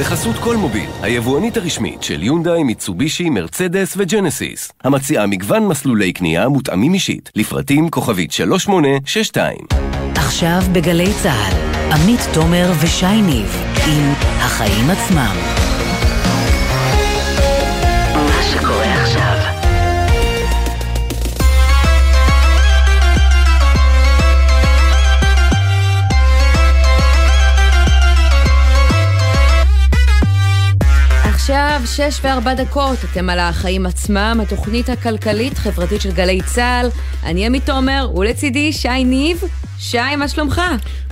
בחסות כל מוביל, היבואנית הרשמית של יונדאי, מיצובישי, מרצדס וג'נסיס. המציעה מגוון מסלולי קנייה מותאמים אישית, לפרטים כוכבית 3862. עכשיו בגלי צה"ל, עמית תומר ושי ניב, עם החיים עצמם. עכשיו שש וארבע דקות, אתם על החיים עצמם, התוכנית הכלכלית-חברתית של גלי צה"ל. אני עמית תומר, ולצידי שי ניב. שי, מה שלומך?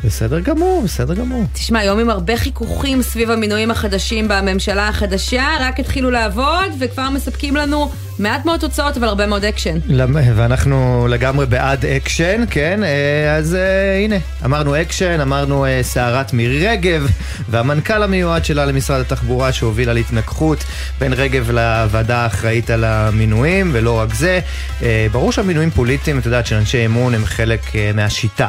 בסדר גמור, בסדר גמור. תשמע, היום עם הרבה חיכוכים סביב המינויים החדשים בממשלה החדשה, רק התחילו לעבוד וכבר מספקים לנו מעט מאוד תוצאות, אבל הרבה מאוד אקשן. ואנחנו לגמרי בעד אקשן, כן? אה, אז אה, הנה, אמרנו אקשן, אמרנו אה, סערת מירי רגב, והמנכ"ל המיועד שלה למשרד התחבורה שהובילה להתנגחות בין רגב לוועדה האחראית על המינויים, ולא רק זה. ברור שהמינויים פוליטיים, את יודעת, של אנשי אמון הם חלק מהשיטה.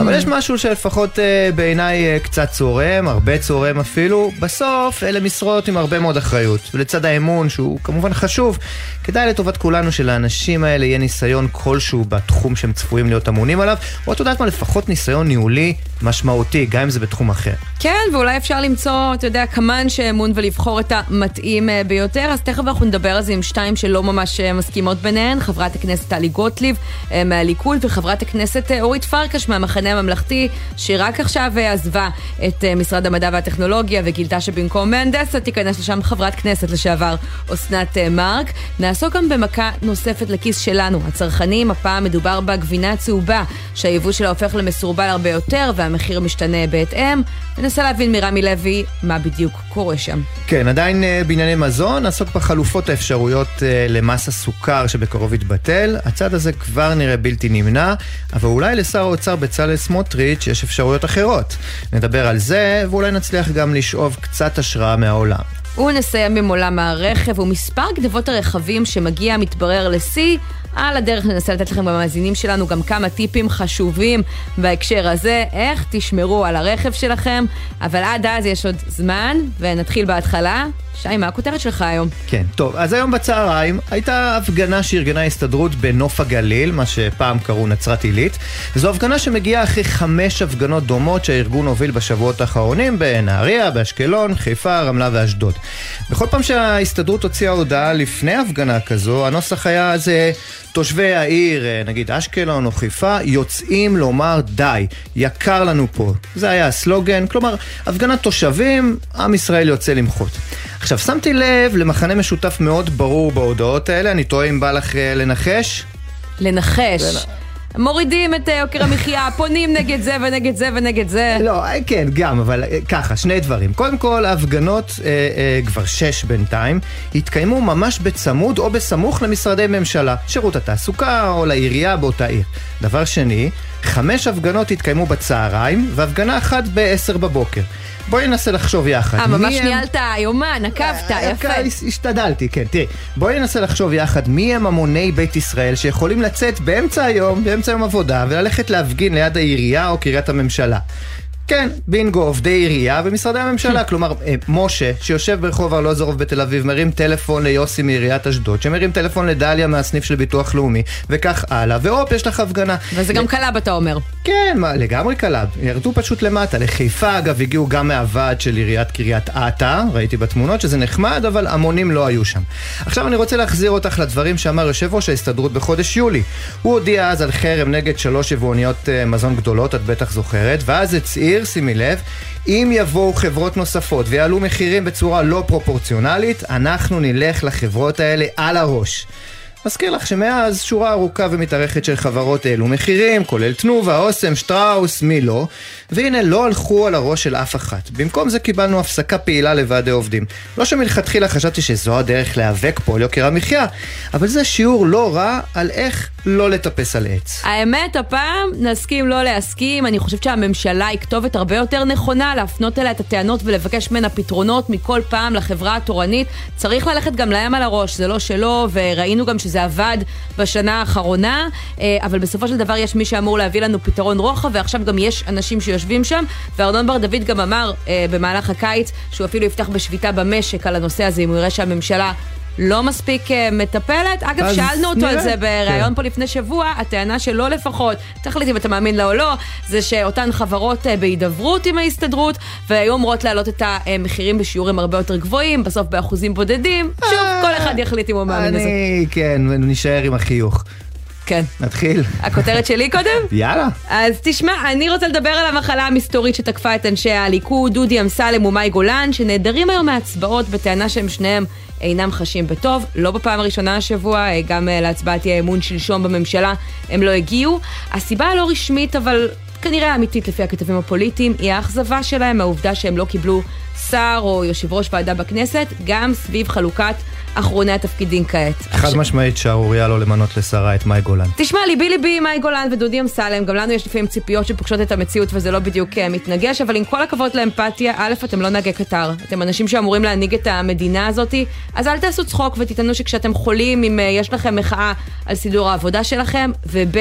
אבל יש משהו שלפחות uh, בעיניי uh, קצת צורם, הרבה צורם אפילו. בסוף אלה משרות עם הרבה מאוד אחריות. ולצד האמון, שהוא כמובן חשוב, כדאי לטובת כולנו שלאנשים האלה יהיה ניסיון כלשהו בתחום שהם צפויים להיות אמונים עליו, או את יודעת מה, לפחות ניסיון ניהולי משמעותי, גם אם זה בתחום אחר. כן, ואולי אפשר למצוא, אתה יודע, כמה אנשי אמון ולבחור את המתאים uh, ביותר, אז תכף אנחנו נדבר על זה עם שתיים שלא ממש מסכימות ביניהן, חברת הכנסת טלי גוטליב מהליכוד וחברת הכנסת אורית פרקש מהמחנה הממלכתי, שרק עכשיו uh, עזבה את uh, משרד המדע והטכנולוגיה וגילתה שבמקום מהנדסת תיכנס לשם חברת כנסת לשעבר, אסנת uh, מרק. נעסוק גם במכה נוספת לכיס שלנו, הצרכנים, הפעם מדובר בגבינה צהובה, שהיבוא שלה הופך למסורבל הרבה יותר והמחיר משתנה בהתאם. ננסה להבין מרמי לוי מה בדיוק קורה שם. כן, עדיין בענייני מזון, נעסוק בחלופות האפשרויות למס הסוכר שבקרוב יתבטל. הצד הזה כבר נראה בלתי נמנע, אבל אולי לשר האוצר בצלאל סמוטריץ' יש אפשרויות אחרות. נדבר על זה, ואולי נצליח גם לשאוב קצת השראה מהעולם. ונסיים עם עולם הרכב ומספר גנבות הרכבים שמגיע מתברר לשיא. על הדרך ננסה לתת לכם במאזינים שלנו גם כמה טיפים חשובים בהקשר הזה, איך תשמרו על הרכב שלכם, אבל עד אז יש עוד זמן, ונתחיל בהתחלה. שי, מה הכותרת שלך היום? כן, טוב, אז היום בצהריים הייתה הפגנה שארגנה ההסתדרות בנוף הגליל, מה שפעם קראו נצרת עילית. זו הפגנה שמגיעה אחרי חמש הפגנות דומות שהארגון הוביל בשבועות האחרונים בנהריה, באשקלון, חיפה, רמלה ואשדוד. בכל פעם שההסתדרות הוציאה הודעה לפני הפגנה כזו, הנוסח היה זה... תושבי העיר, אה, נגיד אשקלון או חיפה, יוצאים לומר די, יקר לנו פה. זה היה הסלוגן, כלומר, הפגנת תושבים, עם ישראל יוצא למחות. עכשיו, שמתי לב למחנה משותף מאוד ברור בהודעות האלה, אני טועה אם בא לך אה, לנחש? לנחש. מורידים את אה, יוקר המחיה, פונים נגד זה ונגד זה ונגד זה. לא, אה, כן, גם, אבל ככה, שני דברים. קודם כל, ההפגנות, אה, אה, כבר שש בינתיים, התקיימו ממש בצמוד או בסמוך למשרדי ממשלה, שירות התעסוקה או לעירייה באותה עיר. דבר שני, חמש הפגנות התקיימו בצהריים, והפגנה אחת ב-10 בבוקר. בואי ננסה לחשוב יחד. אה, ממש ניהלת יומן, עקבת, אה, יפה. השתדלתי, כן. תראי, בואי ננסה לחשוב יחד מי הם המוני בית ישראל שיכולים לצאת באמצע היום, באמצע יום עבודה, וללכת להפגין ליד העירייה או קריית הממשלה. כן, בינגו, עובדי עירייה ומשרדי הממשלה. כלומר, אה, משה, שיושב ברחוב ארלוזורוב בתל אביב, מרים טלפון ליוסי מעיריית אשדוד, שמרים טלפון לדליה מהסניף של ביטוח לאומי, וכך הלאה, והופ, יש לך הפגנה. וזה גם קלאב, אתה אומר. כן, מה, לגמרי קלאב. ירדו פשוט למטה. לחיפה, אגב, הגיעו גם מהוועד של עיריית קריית אתא, ראיתי בתמונות שזה נחמד, אבל המונים לא היו שם. עכשיו אני רוצה להחזיר אותך לדברים שאמר יושב ראש ההסתדרות בחודש יולי. הוא הודיע אז על חרם נגד שלוש יבואניות אה, מזון גדולות, את בטח זוכרת, ואז הצהיר להזכיר, שימי לב, אם יבואו חברות נוספות ויעלו מחירים בצורה לא פרופורציונלית, אנחנו נלך לחברות האלה על הראש. מזכיר לך שמאז שורה ארוכה ומתארכת של חברות העלו מחירים, כולל תנובה, אוסם, שטראוס, מי לא, והנה לא הלכו על הראש של אף אחת. במקום זה קיבלנו הפסקה פעילה לוועדי עובדים. לא שמלכתחילה חשבתי שזו הדרך להיאבק פה על יוקר המחיה, אבל זה שיעור לא רע על איך לא לטפס על עץ. האמת, הפעם נסכים לא להסכים. אני חושבת שהממשלה היא כתובת הרבה יותר נכונה להפנות אליה את הטענות ולבקש ממנה פתרונות מכל פעם לחברה התורנית. צריך ללכת גם להם על הראש, זה לא שלו, וראינו גם שזה עבד בשנה האחרונה, אה, אבל בסופו של דבר יש מי שאמור להביא לנו פתרון רוחב, ועכשיו גם יש אנשים שיושבים שם, וארנון בר דוד גם אמר אה, במהלך הקיץ שהוא אפילו יפתח בשביתה במשק על הנושא הזה, אם הוא יראה שהממשלה... לא מספיק uh, מטפלת. אגב, שאלנו אותו נראה. על זה בריאיון כן. פה לפני שבוע, הטענה שלו לפחות, תחליט אם אתה מאמין לה או לא, זה שאותן חברות uh, בהידברות עם ההסתדרות, והיו אמורות להעלות את המחירים בשיעורים הרבה יותר גבוהים, בסוף באחוזים בודדים. שוב, כל אחד יחליט אם הוא מאמין לזה. אני, כן, נשאר עם החיוך. כן. נתחיל. הכותרת שלי קודם? יאללה. אז תשמע, אני רוצה לדבר על המחלה המסתורית שתקפה את אנשי הליכוד, דודי אמסלם ומאי גולן, שנעדרים היום מהצבעות בטענה שהם שניהם אינם חשים בטוב. לא בפעם הראשונה השבוע, אה, גם אה, להצבעת אי האמון שלשום בממשלה הם לא הגיעו. הסיבה הלא רשמית, אבל כנראה אמיתית לפי הכתבים הפוליטיים, היא האכזבה שלהם מהעובדה שהם לא קיבלו שר או יושב ראש ועדה בכנסת, גם סביב חלוקת אחרוני התפקידים כעת. חד עכשיו... משמעית שערוריה לא למנות לשרה את מאי גולן. תשמע, ליבי ליבי מאי גולן ודודי אמסלם, גם לנו יש לפעמים ציפיות שפוגשות את המציאות וזה לא בדיוק uh, מתנגש, אבל עם כל הכבוד לאמפתיה, א', אתם לא נהגי קטר, אתם אנשים שאמורים להנהיג את המדינה הזאתי, אז אל תעשו צחוק ותטענו שכשאתם חולים, אם uh, יש לכם מחאה על סידור העבודה שלכם, וב',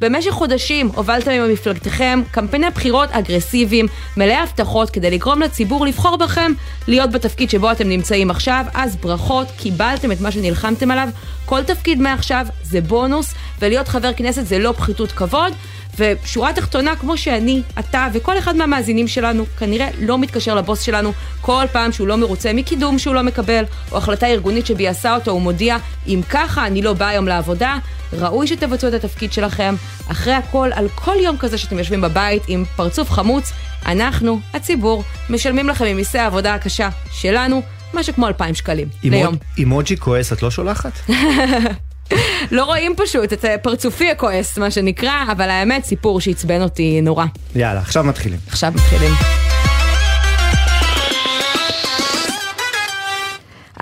במשך חודשים הובלתם עם מפלגתכם קמפייני בחירות אגרסיביים, מלאי הבטחות כדי לגרום לציבור לבחור בכם להיות בתפקיד שבו אתם נמצאים עכשיו, אז ברכות, קיבלתם את מה שנלחמתם עליו, כל תפקיד מעכשיו זה בונוס, ולהיות חבר כנסת זה לא פחיתות כבוד. ושורה תחתונה, כמו שאני, אתה וכל אחד מהמאזינים שלנו, כנראה לא מתקשר לבוס שלנו כל פעם שהוא לא מרוצה מקידום שהוא לא מקבל, או החלטה ארגונית שביאסה אותו, הוא מודיע, אם ככה אני לא בא היום לעבודה, ראוי שתבצעו את התפקיד שלכם. אחרי הכל, על כל יום כזה שאתם יושבים בבית עם פרצוף חמוץ, אנחנו, הציבור, משלמים לכם ממיסי העבודה הקשה שלנו, משהו כמו 2,000 שקלים ליום. אימוג'י כועס את לא שולחת? לא רואים פשוט את פרצופי הכועס, מה שנקרא, אבל האמת, סיפור שעצבן אותי נורא. יאללה, עכשיו מתחילים. עכשיו מתחילים.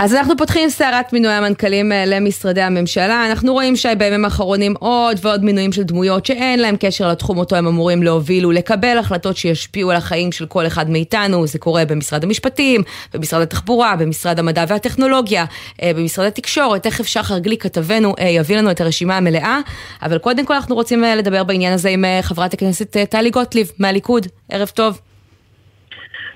אז אנחנו פותחים סערת מינוי המנכ"לים אה, למשרדי הממשלה. אנחנו רואים שבימים האחרונים עוד ועוד מינויים של דמויות שאין להם קשר לתחום אותו הם אמורים להוביל ולקבל החלטות שישפיעו על החיים של כל אחד מאיתנו. זה קורה במשרד המשפטים, במשרד התחבורה, במשרד המדע והטכנולוגיה, אה, במשרד התקשורת. תכף שחר גליק כתבנו אה, יביא לנו את הרשימה המלאה. אבל קודם כל אנחנו רוצים לדבר בעניין הזה עם חברת הכנסת טלי גוטליב מהליכוד. ערב טוב.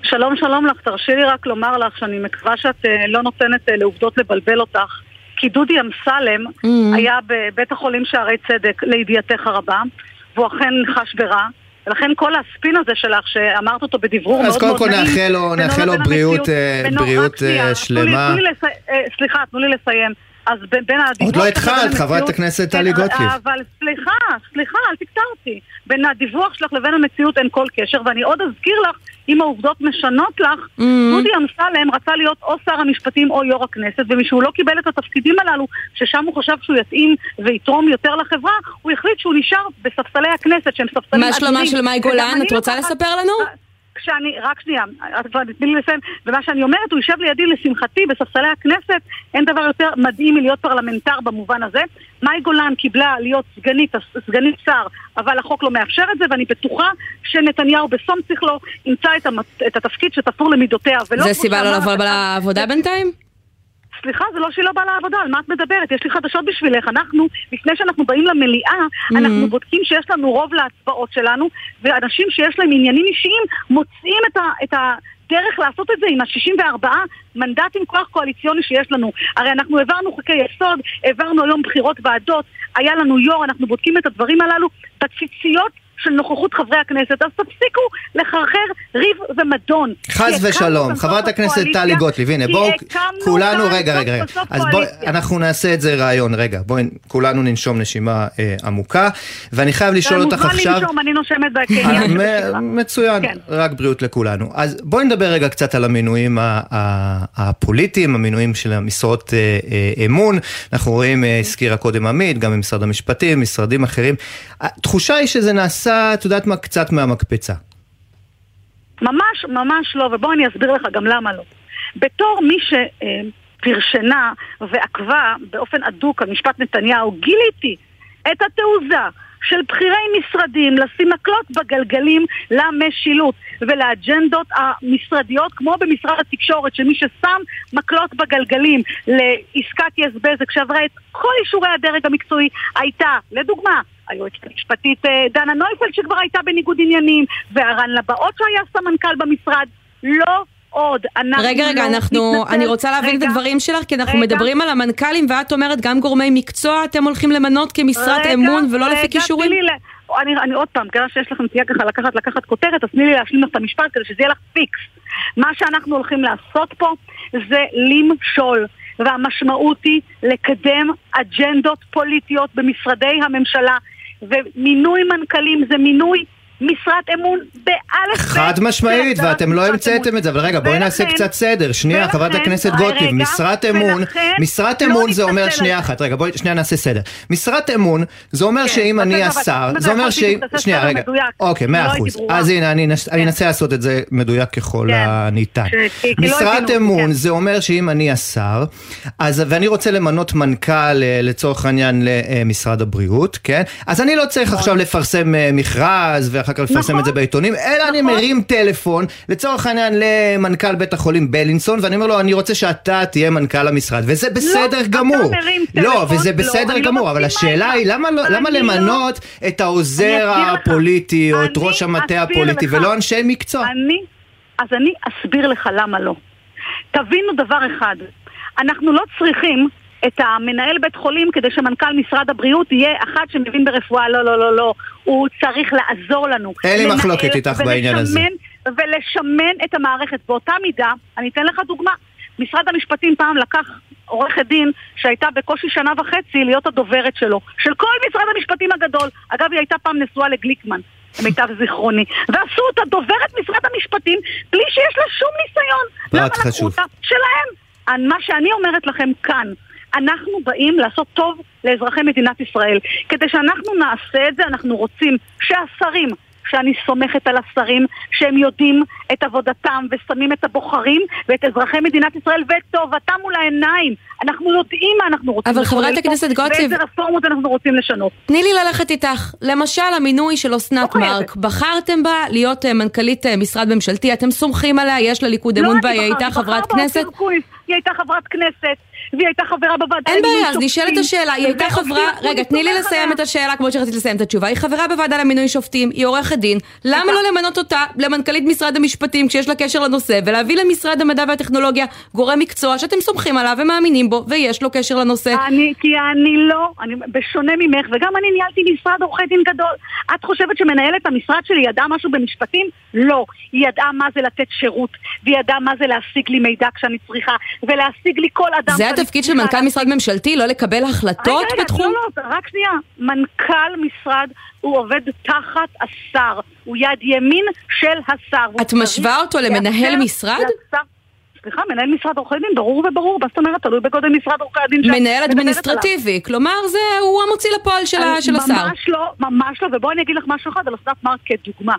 שלום שלום לך, תרשי לי רק לומר לך שאני מקווה שאת uh, לא נותנת uh, לעובדות לבלבל אותך כי דודי אמסלם mm-hmm. היה בבית החולים שערי צדק, לידיעתך הרבה, והוא אכן חש ברע. ולכן כל הספין הזה שלך, שאמרת אותו בדברור מאוד מאוד נעים, אז קודם כל נאחל לו בריאות, אה, בריאות שלמה. סליחה, תנו לי לסיים. אז בין הדיווח... עוד לא התחלת, חברת הכנסת טלי כן, גוטליב. אבל סליחה, סליחה, אל תקטע אותי. בין הדיווח שלך לבין המציאות אין כל קשר, ואני עוד אזכיר לך, אם העובדות משנות לך, mm-hmm. דודי אמסלם רצה להיות או שר המשפטים או יו"ר הכנסת, ומשהוא לא קיבל את התפקידים הללו, ששם הוא חשב שהוא יתאים ויתרום יותר לחברה, הוא החליט שהוא נשאר בספסלי הכנסת, שהם ספסלים מה שלומה של מאי גולן? את רוצה לספר לנו? כשאני, רק שנייה, את כבר תתני לי לסיים, ומה שאני אומרת, הוא יושב לידי, לשמחתי, בספסלי הכנסת, אין דבר יותר מדהים מלהיות פרלמנטר במובן הזה. מאי גולן קיבלה להיות סגנית, סגנית שר, אבל החוק לא מאפשר את זה, ואני בטוחה שנתניהו בשום שכלו ימצא את, המת, את התפקיד שתפור למידותיה, ולא... זה סיבה לא לבוא לעבודה בינתיים? סליחה, זה לא שהיא לא באה לעבודה, על מה את מדברת? יש לי חדשות בשבילך. אנחנו, לפני שאנחנו באים למליאה, mm-hmm. אנחנו בודקים שיש לנו רוב להצבעות שלנו, ואנשים שיש להם עניינים אישיים מוצאים את ה... את ה דרך לעשות את זה עם ה-64 מנדטים כוח קואליציוני שיש לנו. הרי אנחנו העברנו חוקי יסוד, העברנו היום בחירות ועדות, היה לנו יו"ר, אנחנו בודקים את הדברים הללו בציציות של נוכחות חברי הכנסת, אז תפסיקו לחרחר ריב ומדון. חס ושלום. חברת הכנסת טלי גוטליב, הנה בואו, כולנו, רגע, רגע, רגע. אז בואי, אנחנו נעשה את זה רעיון, רגע, בואי, כולנו ננשום נשימה אה, עמוקה, ואני חייב לשאול אותך עכשיו... מוזמן לנשום, אני נושמת בקניין. אה, מצוין, כן. רק בריאות לכולנו. אז בואי נדבר רגע קצת על המינויים הפוליטיים, המינויים של המשרות אה, אמון. אנחנו רואים, הזכירה קודם עמית, גם במשרד המשפטים, משרדים אחרים. התחושה היא שזה נעשה... יצא, את יודעת מה, קצת מהמקפצה. ממש ממש לא, ובוא אני אסביר לך גם למה לא. בתור מי שפרשנה ועקבה באופן אדוק על משפט נתניהו, גיליתי את התעוזה של בכירי משרדים לשים מקלות בגלגלים למשילות ולאג'נדות המשרדיות, כמו במשרד התקשורת, שמי ששם מקלות בגלגלים לעסקת יס בזק שעברה את כל אישורי הדרג המקצועי הייתה, לדוגמה, היועצת המשפטית אה, דנה נויפלד שכבר הייתה בניגוד עניינים, והרן לבאות שהיה סמנכ"ל במשרד, לא עוד. אנחנו רגע, רגע, לא אנחנו, נתנצל. אני רוצה להבין רגע, את הדברים שלך, כי אנחנו רגע. מדברים על המנכ"לים, ואת אומרת גם גורמי מקצוע אתם הולכים למנות כמשרת רגע, אמון ולא רגע, לפי כישורים? תני לי ל- אני, אני עוד פעם, כיוון שיש לכם נטייה ככה לקחת, לקחת כותרת, אז תני לי להשלים לך את המשפט כדי שזה יהיה לך פיקס. מה שאנחנו הולכים לעשות פה זה למשול, והמשמעות היא לקדם אג'נדות פוליטיות במשרדי הממשלה, ומינוי מנכ"לים זה מינוי משרת אמון באלף חד משמעית, הגדרת ואתם לא המצאתם. את זה, אבל רגע, בואי נעשה קצת סדר. שנייה, חברת הכנסת גוטליב, משרת אמון, משרת לא אמון זה אומר, שנייה. אחת, רגע, בואי שנייה נעשה סדר. משרת אמון, זה אומר כן, שאם אני השר, זה אומר שאם, תעשה שנייה, רגע. אוקיי, לא מאה הייתי אחוז. אז הנה, אני נס- אני כן. אנסה לעשות את זה מדויק ככל כן. הניתן. ש- לא משרת אמון, כן. זה אומר שאם אני השר, ואני רוצה למנות מנכ"ל אה, לצורך העניין למשרד הבריאות, כן? אז אני לא צריך עכשיו לפרסם אה, מכרז ואחר כך לפרסם נכון. את זה בעיתונים, אלא אני נכון. מרים טלפון, לצורך העניין למנכ"ל בית החולים בלינסון, ואני אומר לו, אני רוצה שאתה תהיה מנכ"ל המשרד, וזה בסדר אתה גמור. מרים לא, טלפון, וזה לא, בסדר אני לא גמור, אבל השאלה. היא, למה לא- למה אני לא- למנות את אני העוזר. הפוליטי, או את אני ראש המטה הפוליטי. ולא אנשי מקצוע? אני, אז אני אסביר לך למה לא. תבינו דבר אחד, אנחנו לא צריכים את המנהל בית חולים כדי שמנכ"ל משרד הבריאות יהיה אחד שמבין ברפואה, לא, לא, לא, לא. הוא צריך לעזור לנו. אין לי מחלוקת איתך בעניין הזה. ולשמן- את המערכת. באותה מידה, אני אתן לך דוגמה. משרד המשפטים פעם לקח עורכת דין שהייתה בקושי שנה וחצי להיות הדוברת שלו, של כל משרד המשפטים הגדול. אגב, היא הייתה פעם נשואה לגליקמן. למיטב זיכרוני, ועשו אותה דוברת משרד המשפטים בלי שיש לה שום ניסיון. פרט חשוב. שלהם. מה שאני אומרת לכם כאן, אנחנו באים לעשות טוב לאזרחי מדינת ישראל. כדי שאנחנו נעשה את זה, אנחנו רוצים שהשרים, שאני סומכת על השרים, שהם יודעים את עבודתם ושמים את הבוחרים ואת אזרחי מדינת ישראל ואת טובתם מול העיניים. אנחנו יודעים מה אנחנו רוצים אבל חברת הכנסת גוטליב- ואיזה רפורמות אנחנו רוצים לשנות. תני לי ללכת איתך. למשל, המינוי של אסנת לא. מארק, בחרתם בה להיות אה, מנכ"לית אה, משרד ממשלתי, אתם סומכים עליה, יש לליכוד אמון בה, לא, אני היא הייתה חברת בחר בה כנסת? אופיר. היא הייתה חברת כנסת, והיא הייתה חברה בוועדה אין למינוי בעיה, אז נשאלת שופטים, השאלה, היא הייתה חברה, רגע, תני לי לסיים. את השאלה כמו שרציתי לסיים את התשובה, היא חברה בוועדה למינוי שופטים, היא עורכת דין, למה לא למנות אותה למנכ"לית משרד המשפטים כשיש לה קשר לנושא, ולהביא למשרד המדע והטכנולוגיה גורם מקצוע שאתם סומכים עליו ומאמינים בו, ויש לו קשר לנושא? אני, כי אני לא, אני, בשונה ממך, וגם אני ניהלתי משרד עורכי דין גדול. את חושבת שמנהלת המשרד שלי ידעה משהו במשפטים? לא. היא ידעה מה זה לתת שירות, והיא ידעה מה זה להשיג לי מידע כשאני צריכה, ולהשיג לי כל אדם זה התפקיד של מנכ"ל. משרד ממשלתי, לא לקבל החלטות רגע, רגע, בתחום? לא, לא, רק שנייה. מנכ"ל משרד הוא עובד תחת השר. הוא יד ימין של השר. את משווה אותו למנהל משרד? סליחה, מנהל משרד עורכי דין, ברור וברור, מה זאת אומרת? תלוי בגודל משרד עורכי הדין מנהל. אדמיניסטרטיבי, כלומר זה הוא המוציא לפועל של השר. ממש לא, ממש לא, ובואי אני אגיד לך משהו אחד על אסנת מארק כדוגמה.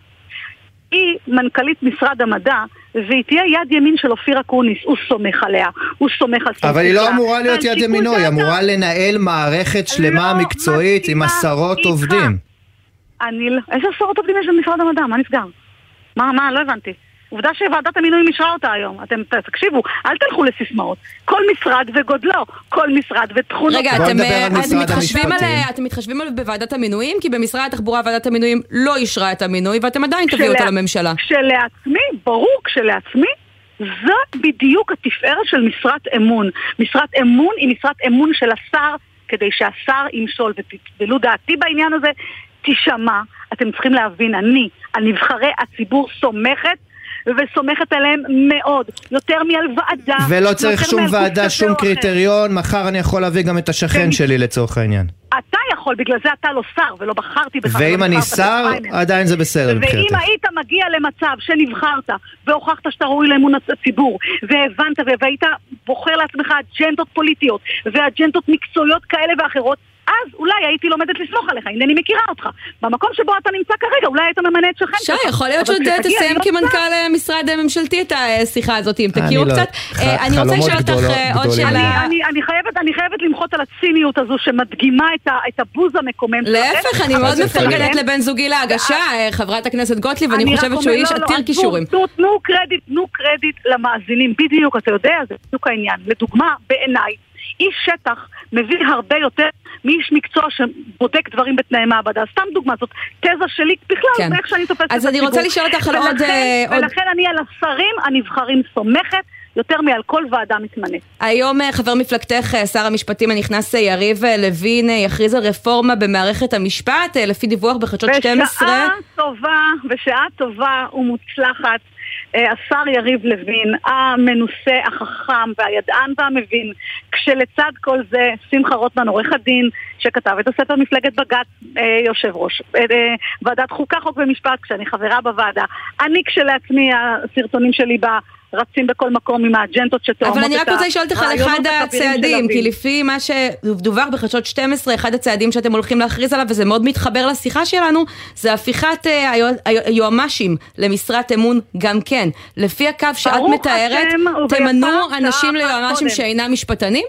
היא מנכ"לית משרד המדע, והיא תהיה יד ימין של אופיר אקוניס, הוא סומך עליה, הוא סומך על סמכותה. אבל היא לא אמורה להיות יד ימינו, היא. אמורה לנהל מערכת שלמה לא מקצועית עם עשרות. עובדים. אני לא... איזה עשרות עובדים יש במשרד המדע? מה נסגר? מה, מה? לא הבנתי. עובדה שוועדת המינויים אישרה אותה היום. אתם תקשיבו, אל תלכו לסיסמאות. כל משרד וגודלו, כל משרד ותכונות. רגע, אתם, אה, על אתם מתחשבים על. אה, אתם מתחשבים על בוועדת המינויים? כי במשרד התחבורה ועדת המינויים לא אישרה את המינוי ואתם עדיין תביאו אותו כשלה- לממשלה. כשלעצמי, ברור, כשלעצמי, זו בדיוק התפארת של משרת אמון. משרת אמון היא משרת אמון של השר, כדי שהשר ימשול, ותקבלו דעתי בעניין הזה, תישמע. אתם צריכים להבין, אני, על נבחרי הציבור סומכת, וסומכת עליהם מאוד. יותר מעל ועדה. ולא צריך שום ועדה, שום או אחר. קריטריון, מחר אני יכול להביא גם את השכן כן. שלי לצורך העניין. אתה יכול, בגלל זה אתה לא שר, ולא בחרתי בך. ואם אני שר. עדיין זה בסדר מבחינתך. ואם היית מגיע למצב שנבחרת והוכחת שאתה ראוי לאמון הציבור והבנת והיית בוחר לעצמך אג'נדות פוליטיות ואג'נדות מקצועיות כאלה ואחרות אז אולי הייתי לומדת לסמוך עליך, אינני מכירה אותך. במקום שבו אתה נמצא כרגע, אולי היית ממנה את שכן שי, יכול להיות שעוד תסיים כמנכ"ל משרד ממשלתי את השיחה הזאת, אם תכירו לא- קצת. אה, אני רוצה לשאול אותך אה, עוד. שאלה. אני, אני, חייבת, אני חייבת למחות על הציניות הזו שמדגימה את, הבוז המקומם. להפך, אני מאוד מפרגנת. לבן זוגי להגשה, אה, חברת הכנסת גוטליב, אני חושבת שהוא איש עתיר כישורים. תנו קרדיט, תנו קרדיט למאזינים, בדיוק, אתה יודע, זה בדיוק העניין. לדוגמה, בעיניי, איש שטח מבין הרבה יותר מאיש מקצוע שבודק דברים בתנאי מעבדה. סתם דוגמה, זאת תזה שלי בכלל, כן. איך שאני תופסת את אז אני הציבור. רוצה לשאול אותך על עוד, אה, עוד- ולכן אני על השרים הנבחרים סומכת יותר מעל כל ועדה מתמנית. היום אה, חבר מפלגתך, אה, שר המשפטים הנכנס יריב לוין, יכריז על רפורמה במערכת המשפט, לפי דיווח בחדשות 12. בשעה טובה, בשעה טובה ומוצלחת, השר יריב לוין, המנוסה, החכם והידען והמבין, כשלצד כל זה שמחה רוטמן, עורך הדין, שכתב את הספר מפלגת בג"ץ, אה, יושב ראש אה, אה, ועדת חוקה, חוק ומשפט, כשאני חברה בוועדה. אני כשלעצמי, הסרטונים שלי בה רצים בכל מקום עם האג'נדות שתואמות אבל את אני רק רוצה לשאול אותך על אחד הצעדים, כי. לפי מה שדווח בחדשות 12, אחד הצעדים שאתם הולכים להכריז עליו, וזה מאוד מתחבר לשיחה שלנו, זה הפיכת אה, היו- היועמ"שים למשרת אמון גם כן. לפי הקו שאת מתארת, תמנו אנשים ליועמ"שים. שאינם משפטנים?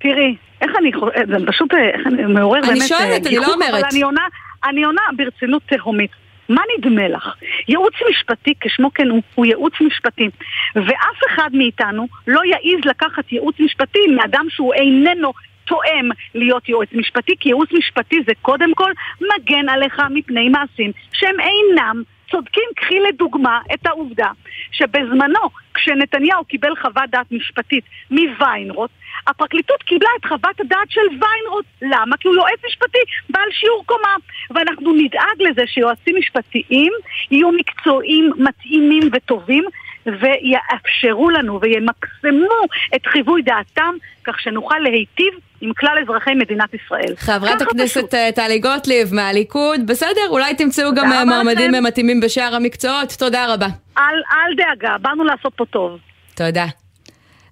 תראי, איך אני חושבת, זה פשוט אה, איך אני מעורר אני באמת... שואלת, אה, אני לא אומרת. אבל אני עונה, אני עונה ברצינות תהומית. מה נדמה לך? ייעוץ משפטי, כשמו כן הוא, הוא ייעוץ משפטי. ואף אחד מאיתנו לא יעז לקחת ייעוץ משפטי מאדם שהוא איננו תואם להיות יועץ משפטי, כי ייעוץ משפטי זה קודם כל מגן עליך מפני מעשים שהם אינם צודקים. קחי לדוגמה את העובדה שבזמנו, כשנתניהו קיבל חוות דעת משפטית מוויינרוט, הפרקליטות קיבלה את חוות הדעת של ויינרוט. למה? כי הוא יועץ משפטי בעל שיעור קומה. ואנחנו נדאג לזה שיועצים משפטיים יהיו מקצועיים, מתאימים וטובים, ויאפשרו לנו וימקסמו את חיווי דעתם, כך שנוכל להיטיב עם כלל אזרחי מדינת ישראל. חברת הכנסת. אה, טלי גוטליב מהליכוד, בסדר, אולי תמצאו גם אה, מועמדים לכם. מתאימים בשאר המקצועות, תודה רבה. אל, אל דאגה, באנו לעשות פה טוב. תודה.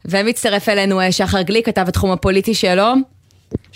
ומצטרף אלינו אה, שחר גליק, כתב התחום הפוליטי שלו.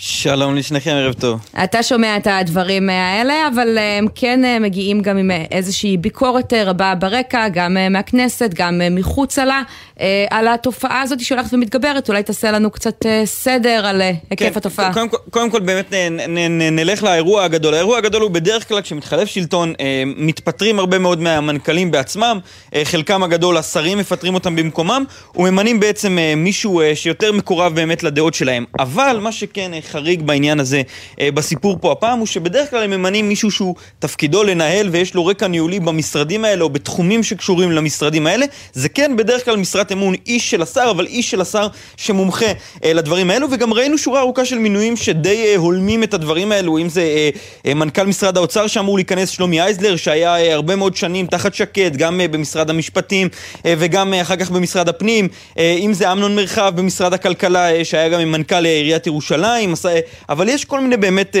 שלום לשניכם, ערב טוב. אתה שומע את הדברים האלה, אבל אה, הם כן אה, מגיעים גם עם אה, איזושהי ביקורת אה, רבה ברקע, גם אה, מהכנסת, גם אה, מחוצה לה, אה, על התופעה הזאת שהולכת ומתגברת. אולי תעשה לנו קצת אה, סדר על אה, היקף התופעה. קודם, קודם כל באמת נ, נ, נ, נלך לאירוע הגדול. האירוע הגדול הוא בדרך כלל כשמתחלף שלטון, אה, מתפטרים הרבה מאוד מהמנכ"לים בעצמם, אה, חלקם הגדול השרים מפטרים אותם במקומם, וממנים בעצם אה, מישהו אה, שיותר מקורב באמת לדעות שלהם. אבל מה שכן אה, חריג בעניין הזה, אה, בסיפור פה. הפעם, הוא שבדרך כלל הם ממנים מישהו שהוא תפקידו לנהל ויש לו רקע ניהולי במשרדים האלה או בתחומים שקשורים למשרדים האלה. זה כן בדרך כלל משרת אמון איש של השר, אבל איש של השר שמומחה אה, לדברים האלו, וגם ראינו שורה ארוכה של מינויים שדי הולמים את הדברים האלו, אם זה מנכ"ל משרד האוצר שאמור להיכנס שלומי אייזלר, שהיה הרבה מאוד שנים תחת שקד, גם במשרד המשפטים וגם אחר כך במשרד הפנים, אם זה אמנון מרחב במשרד הכלכלה, שהיה גם מנכ"ל אה, עיריית ירושלים, אבל יש כל מיני באמת...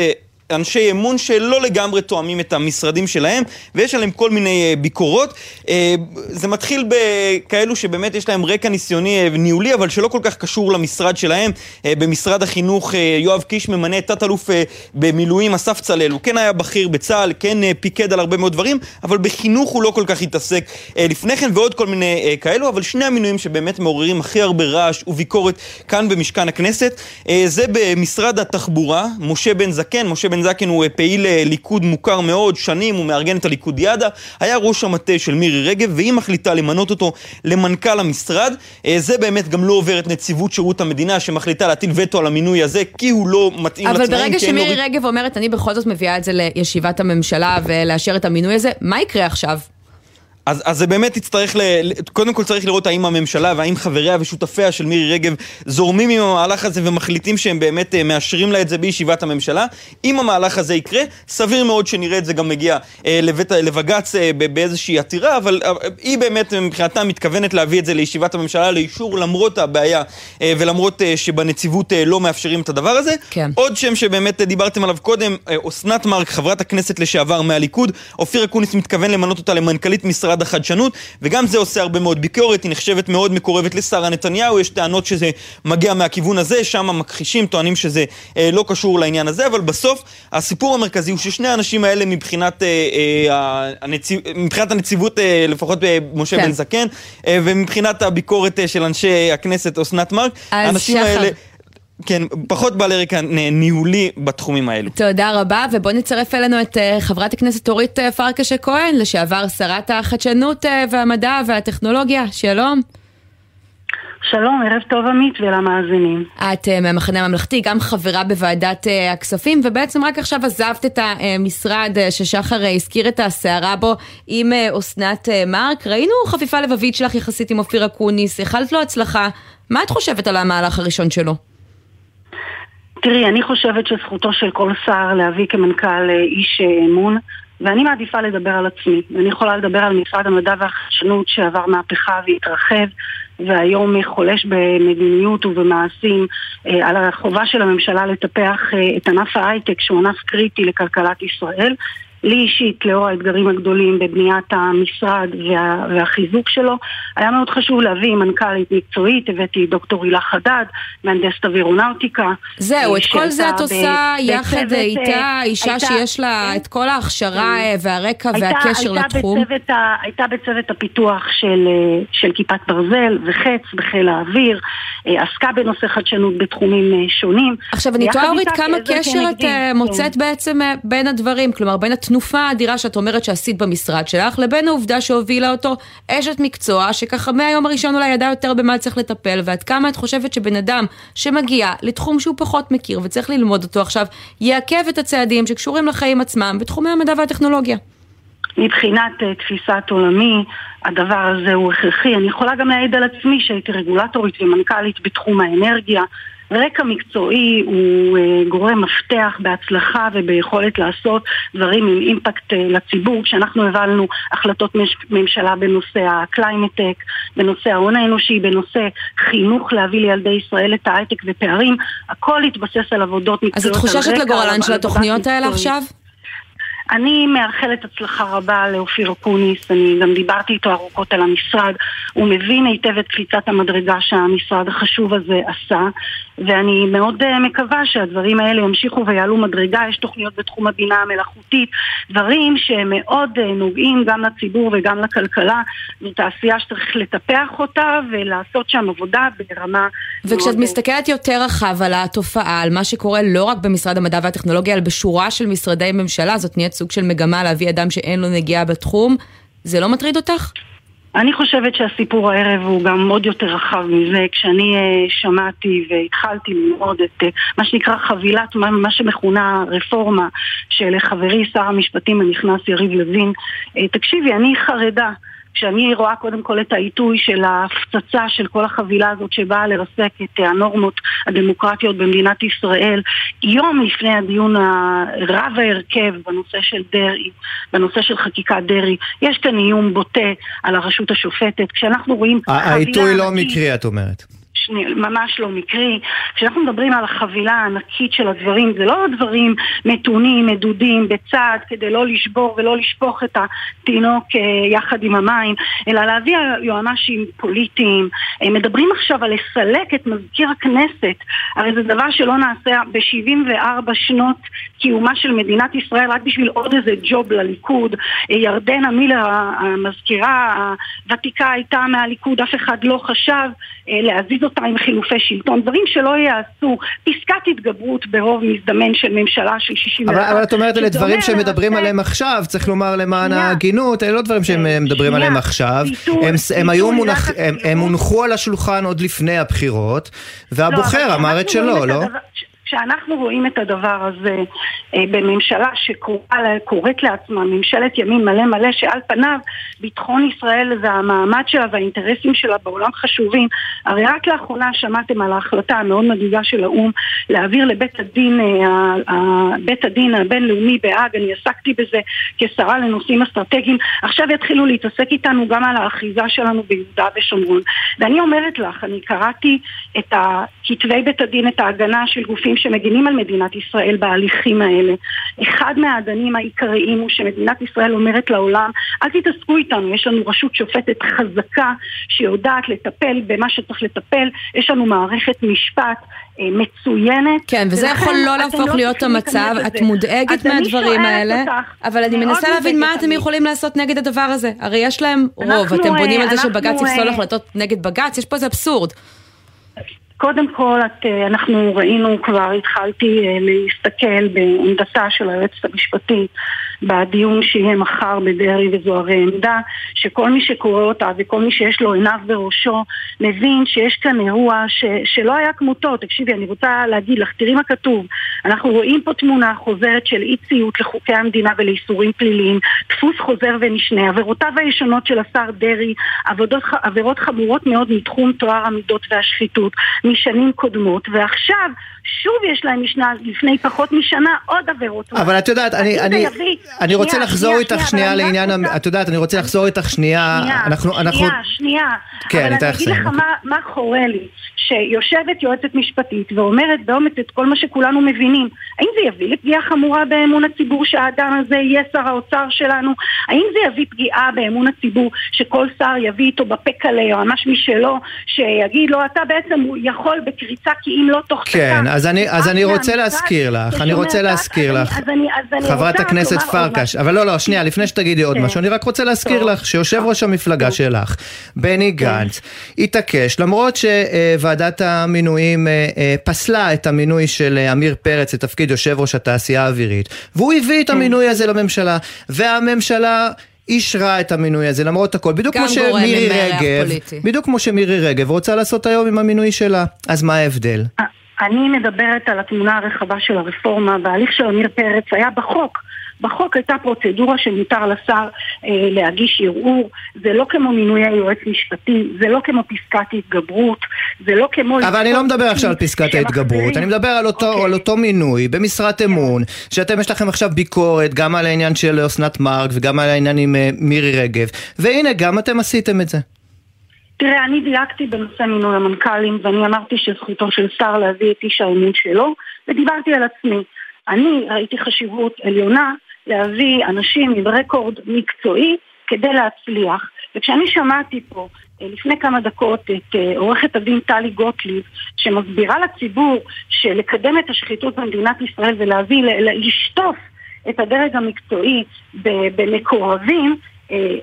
אנשי אמון שלא לגמרי תואמים את המשרדים שלהם, ויש עליהם כל מיני אה, ביקורות. אה, זה מתחיל בכאלו שבאמת יש להם רקע ניסיוני אה, ניהולי, אבל שלא כל כך קשור למשרד שלהם. במשרד החינוך יואב קיש ממנה את תת-אלוף במילואים אסף צלאל. הוא כן היה בכיר בצה"ל, כן פיקד על הרבה מאוד דברים, אבל בחינוך הוא לא כל כך התעסק לפני כן, ועוד כל מיני כאלו, אבל שני המינויים שבאמת מעוררים הכי הרבה רעש וביקורת כאן במשכן הכנסת, זה במשרד התחבורה, משה בן זקן, משה בן זקן הוא אה, פעיל אה, ליכוד מוכר מאוד, שנים, הוא מארגן את הליכודיאדה, היה ראש המטה של מירי רגב, והיא מחליטה למנות אותו למנכ"ל המשרד. אה, זה באמת גם לא עובר את נציבות שירות המדינה, שמחליטה להטיל וטו על המינוי הזה, כי הוא לא מתאים אבל לתנאים. ברגע אין לו שמירי רגב אומרת, אני בכל זאת מביאה את זה לישיבת הממשלה ולאשר את המינוי הזה, מה יקרה עכשיו? אז, אז זה באמת יצטרך, ל, קודם כל צריך לראות האם הממשלה והאם חבריה ושותפיה של מירי רגב זורמים עם המהלך הזה ומחליטים שהם באמת אה, מאשרים לה את זה בישיבת הממשלה. אם המהלך הזה יקרה, סביר מאוד שנראה את זה גם מגיע אה, לבית, לבג"ץ אה, באיזושהי עתירה, אבל אה, היא באמת מבחינתה מתכוונת להביא את זה לישיבת הממשלה לאישור למרות הבעיה אה, ולמרות אה, שבנציבות אה, לא מאפשרים את הדבר הזה. כן. עוד שם שבאמת דיברתם עליו קודם, אסנת מארק, חברת הכנסת לשעבר מהליכוד, אופיר אקוניס מתכוון למנות אותה למנכ"לית משרד משרד החדשנות, וגם זה עושה הרבה מאוד ביקורת, היא נחשבת מאוד מקורבת לשרה נתניהו, יש טענות שזה מגיע מהכיוון הזה, שם מכחישים, טוענים שזה אה, לא קשור לעניין הזה, אבל בסוף הסיפור המרכזי הוא ששני האנשים האלה מבחינת, אה, אה, הנציב, מבחינת הנציבות, אה, לפחות אה, משה כן. בן זקן, אה, ומבחינת הביקורת אה, של אנשי הכנסת אסנת מארק, האנשים שחר. האלה... כן, פחות בעלי רקע ניהולי בתחומים האלו. תודה רבה, ובואו נצרף אלינו את uh, חברת הכנסת אורית uh, פרקש הכהן, לשעבר שרת החדשנות uh, והמדע והטכנולוגיה. שלום. שלום, ערב טוב עמית ולמאזינים. את מהמחנה הממלכתי, גם חברה בוועדת הכספים, ובעצם רק עכשיו עזבת את המשרד ששחר הזכיר את הסערה בו עם אסנת מארק. ראינו חפיפה לבבית שלך יחסית עם אופיר אקוניס, איחלת לו הצלחה. מה את חושבת על המהלך הראשון שלו? תראי, אני חושבת שזכותו של כל שר להביא כמנכ"ל איש אמון, ואני מעדיפה לדבר על עצמי. ואני יכולה לדבר על משרד המדע והחדשנות שעבר מהפכה והתרחב, והיום חולש במדיניות ובמעשים אה, על החובה של הממשלה לטפח אה, את ענף ההייטק שהוא ענף קריטי לכלכלת ישראל. לי אישית, לאור האתגרים הגדולים בבניית המשרד וה, והחיזוק שלו, היה מאוד חשוב להביא מנכ"לית מקצועית, הבאתי דוקטור הילה חדד, מהנדסת אווירונאוטיקה. זהו, את כל זה את עושה ב- יחד בצוות, איתה, אה, אישה הייתה, שיש לה את כל ההכשרה כן. והרקע הייתה, והקשר הייתה לתחום. בצוות ה, הייתה בצוות הפיתוח של, אה, של כיפת ברזל וחץ בחיל האוויר, אה, עסקה בנושא חדשנות בתחומים שונים. עכשיו, אני תוהה אורית כמה קשר את כן. מוצאת בעצם בין הדברים, כלומר בין התנופה האדירה שאת אומרת שעשית במשרד שלך, לבין העובדה שהובילה אותו אשת מקצוע, שככה מהיום הראשון אולי ידע יותר במה צריך לטפל, ועד כמה את חושבת שבן אדם שמגיע לתחום שהוא פחות מכיר וצריך ללמוד אותו עכשיו, יעכב את הצעדים שקשורים לחיים עצמם בתחומי המדע והטכנולוגיה. מבחינת uh, תפיסת עולמי, הדבר הזה הוא הכרחי. אני יכולה גם להעיד על עצמי שהייתי רגולטורית ומנכ"לית בתחום האנרגיה. רקע מקצועי הוא אה, גורם מפתח בהצלחה וביכולת לעשות דברים עם אימפקט אה, לציבור. כשאנחנו הובלנו החלטות ממשלה בנושא ה climate tech, בנושא ההון האנושי, בנושא חינוך להביא לילדי ישראל את ההייטק ופערים, הכל התבסס על עבודות מקצועיות. אז את חוששת לגורלן של התוכניות האלה עכשיו? אני מאחלת הצלחה רבה לאופיר אקוניס, אני גם דיברתי איתו ארוכות על המשרד, הוא מבין היטב את קפיצת המדרגה שהמשרד החשוב הזה עשה, ואני מאוד אה, מקווה שהדברים האלה ימשיכו ויעלו מדרגה, יש תוכניות בתחום הבינה המלאכותית, דברים שהם מאוד אה, נוגעים גם לציבור וגם לכלכלה, זו תעשייה שצריך לטפח אותה ולעשות שם עבודה ברמה... וכשאת מאוד... מסתכלת יותר רחב על התופעה, על מה שקורה לא רק במשרד המדע והטכנולוגיה, אלא בשורה של משרדי ממשלה, זאת נהיית סוג של מגמה להביא אדם שאין לו נגיעה בתחום, זה לא מטריד אותך? אני חושבת שהסיפור הערב הוא גם עוד יותר רחב מזה. כשאני uh, שמעתי והתחלתי ללמוד את uh, מה שנקרא חבילת, מה, מה שמכונה רפורמה של חברי שר המשפטים הנכנס יריב לוין, uh, תקשיבי, אני חרדה. כשאני רואה קודם כל את העיתוי של ההפצצה של כל החבילה הזאת שבאה לרסק את הנורמות הדמוקרטיות במדינת ישראל, יום לפני הדיון רב ההרכב בנושא של דרעי, בנושא של חקיקת דרעי, יש כאן איום בוטה על הרשות השופטת. כשאנחנו רואים. העיתוי לא מקרי, את אומרת. ממש לא מקרי. כשאנחנו מדברים על החבילה הענקית של הדברים, זה לא דברים מתונים, מדודים, בצד, כדי לא לשבור ולא לשפוך את התינוק אה, יחד עם המים, אלא להביא יועמ"שים פוליטיים. מדברים עכשיו על לסלק את מזכיר הכנסת, הרי זה דבר שלא נעשה ב-74 שנות קיומה של מדינת ישראל רק בשביל עוד איזה ג'וב לליכוד. ירדנה מילר, המזכירה הוותיקה, הייתה מהליכוד, אף אחד לא חשב אה, להזיז אותה עם חילופי שלטון, דברים שלא יעשו, פסקת התגברות ברוב מזדמן של ממשלה של 61. אבל, אבל את אומרת, אלה דברים שהם מדברים עליהם עכשיו, צריך לומר למען ההגינות, אלה לא דברים שהם אה, מדברים עליהם עכשיו, הם היו מונח, הם הונחו על השולחן עוד לפני הבחירות, והבוחר לא, אמר את שלו, לא? כשאנחנו רואים את הדבר הזה אה, בממשלה שקוראת לעצמה ממשלת ימין מלא מלא, שעל פניו ביטחון ישראל והמעמד שלה והאינטרסים שלה בעולם חשובים, הרי רק לאחרונה שמעתם על ההחלטה המאוד מדאיגה של האו"ם להעביר לבית הדין, אה, בית הדין הבינלאומי בהאג, אני עסקתי בזה כשרה לנושאים אסטרטגיים, עכשיו יתחילו להתעסק איתנו גם על האחיזה שלנו ביהודה ושומרון. ואני אומרת לך, אני קראתי את כתבי בית הדין, את ההגנה של גופים שמגינים על מדינת ישראל בהליכים האלה. אחד מהאדנים העיקריים הוא שמדינת ישראל אומרת לעולם, אל תתעסקו איתנו, יש לנו רשות שופטת חזקה שיודעת לטפל במה שצריך לטפל, יש לנו מערכת משפט אה, מצוינת. כן, וזה יכול לא להפוך לא להיות המצב, את מודאגת מהדברים האלה, אותך, אבל אני מנסה להבין מה אתם יכולים לעשות נגד הדבר הזה. הרי יש להם רוב, אתם בונים על זה שבג"ץ יפסול אה, החלטות נגד בג"ץ, יש פה איזה אבסורד. קודם כל, את, אה, אנחנו ראינו כבר, התחלתי אה, להסתכל בעמדתה של היועצת המשפטית בדיון שיהיה מחר בדרעי וזו הרי עמדה שכל מי שקורא אותה וכל מי שיש לו עיניו בראשו מבין שיש כאן אירוע ש, שלא היה כמותו. תקשיבי, אני רוצה להגיד לך, תראי מה כתוב. אנחנו רואים פה תמונה חוזרת של אי ציות לחוקי המדינה ולאיסורים פליליים, דפוס חוזר ונשנה, עבירותיו הישנות של השר דרעי, עבודות, עבירות חמורות מאוד מתחום טוהר המידות והשחיתות. משנים קודמות, ועכשיו שוב יש להם משנה לפני פחות משנה עוד עבירות. אבל את יודעת, אני, אני, יביא, אני רוצה שנייה, לחזור שנייה, איתך שנייה לעניין, את יודעת, אני רוצה לחזור איתך שנייה, שנייה, אנחנו, שנייה, אנחנו... שנייה, כן, אבל אני אגיד לך מה, מה חורה לי, שיושבת יועצת משפטית ואומרת באומץ את כל מה שכולנו מבינים, האם זה יביא לפגיעה חמורה באמון הציבור שהאדם הזה יהיה שר האוצר שלנו? האם זה יביא פגיעה באמון הציבור שכל שר יביא איתו בפה קלה או ממש משלו, שיגיד לו אתה בעצם יכול בקריצה כי אם לא תוך כן, אז אני, אז אני רוצה להזכיר לך, אני רוצה להזכיר לך, חברת הכנסת פרקש, אבל לא, לא, שנייה, לפני שתגידי עוד כן. משהו, אני רק רוצה להזכיר לך שיושב ראש המפלגה שלך, בני כן. גנץ, התעקש, למרות שוועדת המינויים אה, אה, פסלה את המינוי של אמיר פרץ לתפקיד יושב ראש התעשייה האווירית, והוא הביא את כן. המינוי הזה לממשלה, והממשלה... אישרה את המינוי הזה למרות הכל, בדיוק כמו שמירי רגב, בדיוק כמו שמירי רגב רוצה לעשות היום עם המינוי שלה, אז מה ההבדל? אני מדברת על התמונה הרחבה של הרפורמה, וההליך של עמיר פרץ היה בחוק. בחוק הייתה פרוצדורה שמותר לשר אה, להגיש ערעור, זה לא כמו מינויי יועץ משפטי, זה לא כמו פסקת התגברות, זה לא כמו... אבל אני לא מדבר עכשיו על פסקת ההתגברות, אני מדבר על אותו, okay. אוקיי. על אותו מינוי במשרת אמון, שאתם יש לכם עכשיו ביקורת גם על העניין של אסנת מארק וגם על העניין עם אה, מירי רגב, והנה גם אתם עשיתם את זה. תראה, אני דייקתי בנושא מינוי המנכ"לים ואני אמרתי שזכותו של שר להביא את איש האמון שלו ודיברתי על עצמי. אני ראיתי חשיבות עליונה להביא אנשים עם רקורד מקצועי כדי להצליח. וכשאני שמעתי פה אה, לפני כמה דקות את אה, עורכת הדין טלי גוטליב שמסבירה לציבור שלקדם את השחיתות במדינת ישראל ולהביא, לשטוף את הדרג המקצועי במקורבים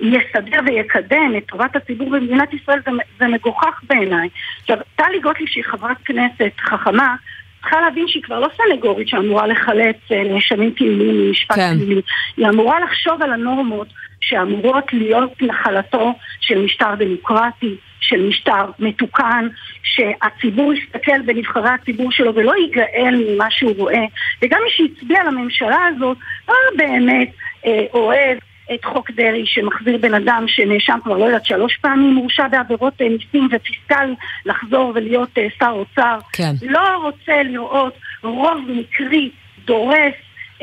יסדר ויקדם את טובת הציבור במדינת ישראל זה, זה מגוחך בעיניי. עכשיו, טלי גוטליב שהיא חברת כנסת חכמה צריכה להבין שהיא כבר לא סנגורית שאמורה לחלץ אה, נאשמים פליליים ממשפט כן. פלילי. היא אמורה לחשוב על הנורמות שאמורות להיות נחלתו של משטר דמוקרטי, של משטר מתוקן, שהציבור יסתכל בנבחרי הציבור שלו ולא ייגאל ממה שהוא רואה. וגם מי שהצביע לממשלה הזאת לא באמת אה, אוהב את חוק דרעי שמחזיר בן אדם שנאשם כבר לא יודעת שלוש פעמים מורשע בעבירות אה, מיסים ופיסקל לחזור ולהיות אה, שר אוצר. כן. לא רוצה לראות רוב מקרי דורס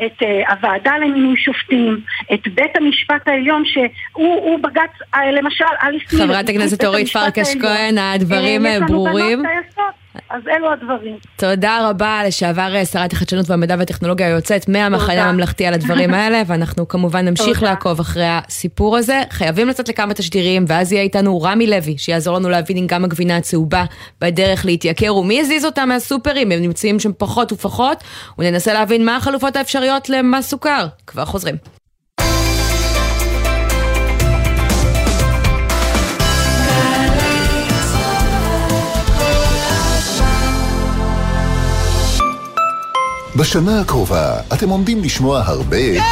את uh, הוועדה למינוי שופטים, את בית המשפט העליון שהוא בג"ץ, למשל, אליס מילר. חברת הכנסת אורית פרקש כהן, הדברים ברורים. יש לנו בנות טייסות. אז אלו הדברים. תודה רבה לשעבר אה, שרת החדשנות והמידע והטכנולוגיה היוצאת מהמחנה הממלכתי על הדברים האלה, ואנחנו כמובן נמשיך תודה. לעקוב אחרי הסיפור הזה. חייבים לצאת לכמה תשדירים, ואז יהיה איתנו רמי לוי, שיעזור לנו להבין אם גם הגבינה הצהובה בדרך להתייקר, ומי הזיז אותה מהסופרים, הם נמצאים שם פחות ופחות, וננסה להבין מה החלופות האפשריות למס סוכר. כבר חוזרים. בשנה הקרובה אתם עומדים לשמוע הרבה... יש!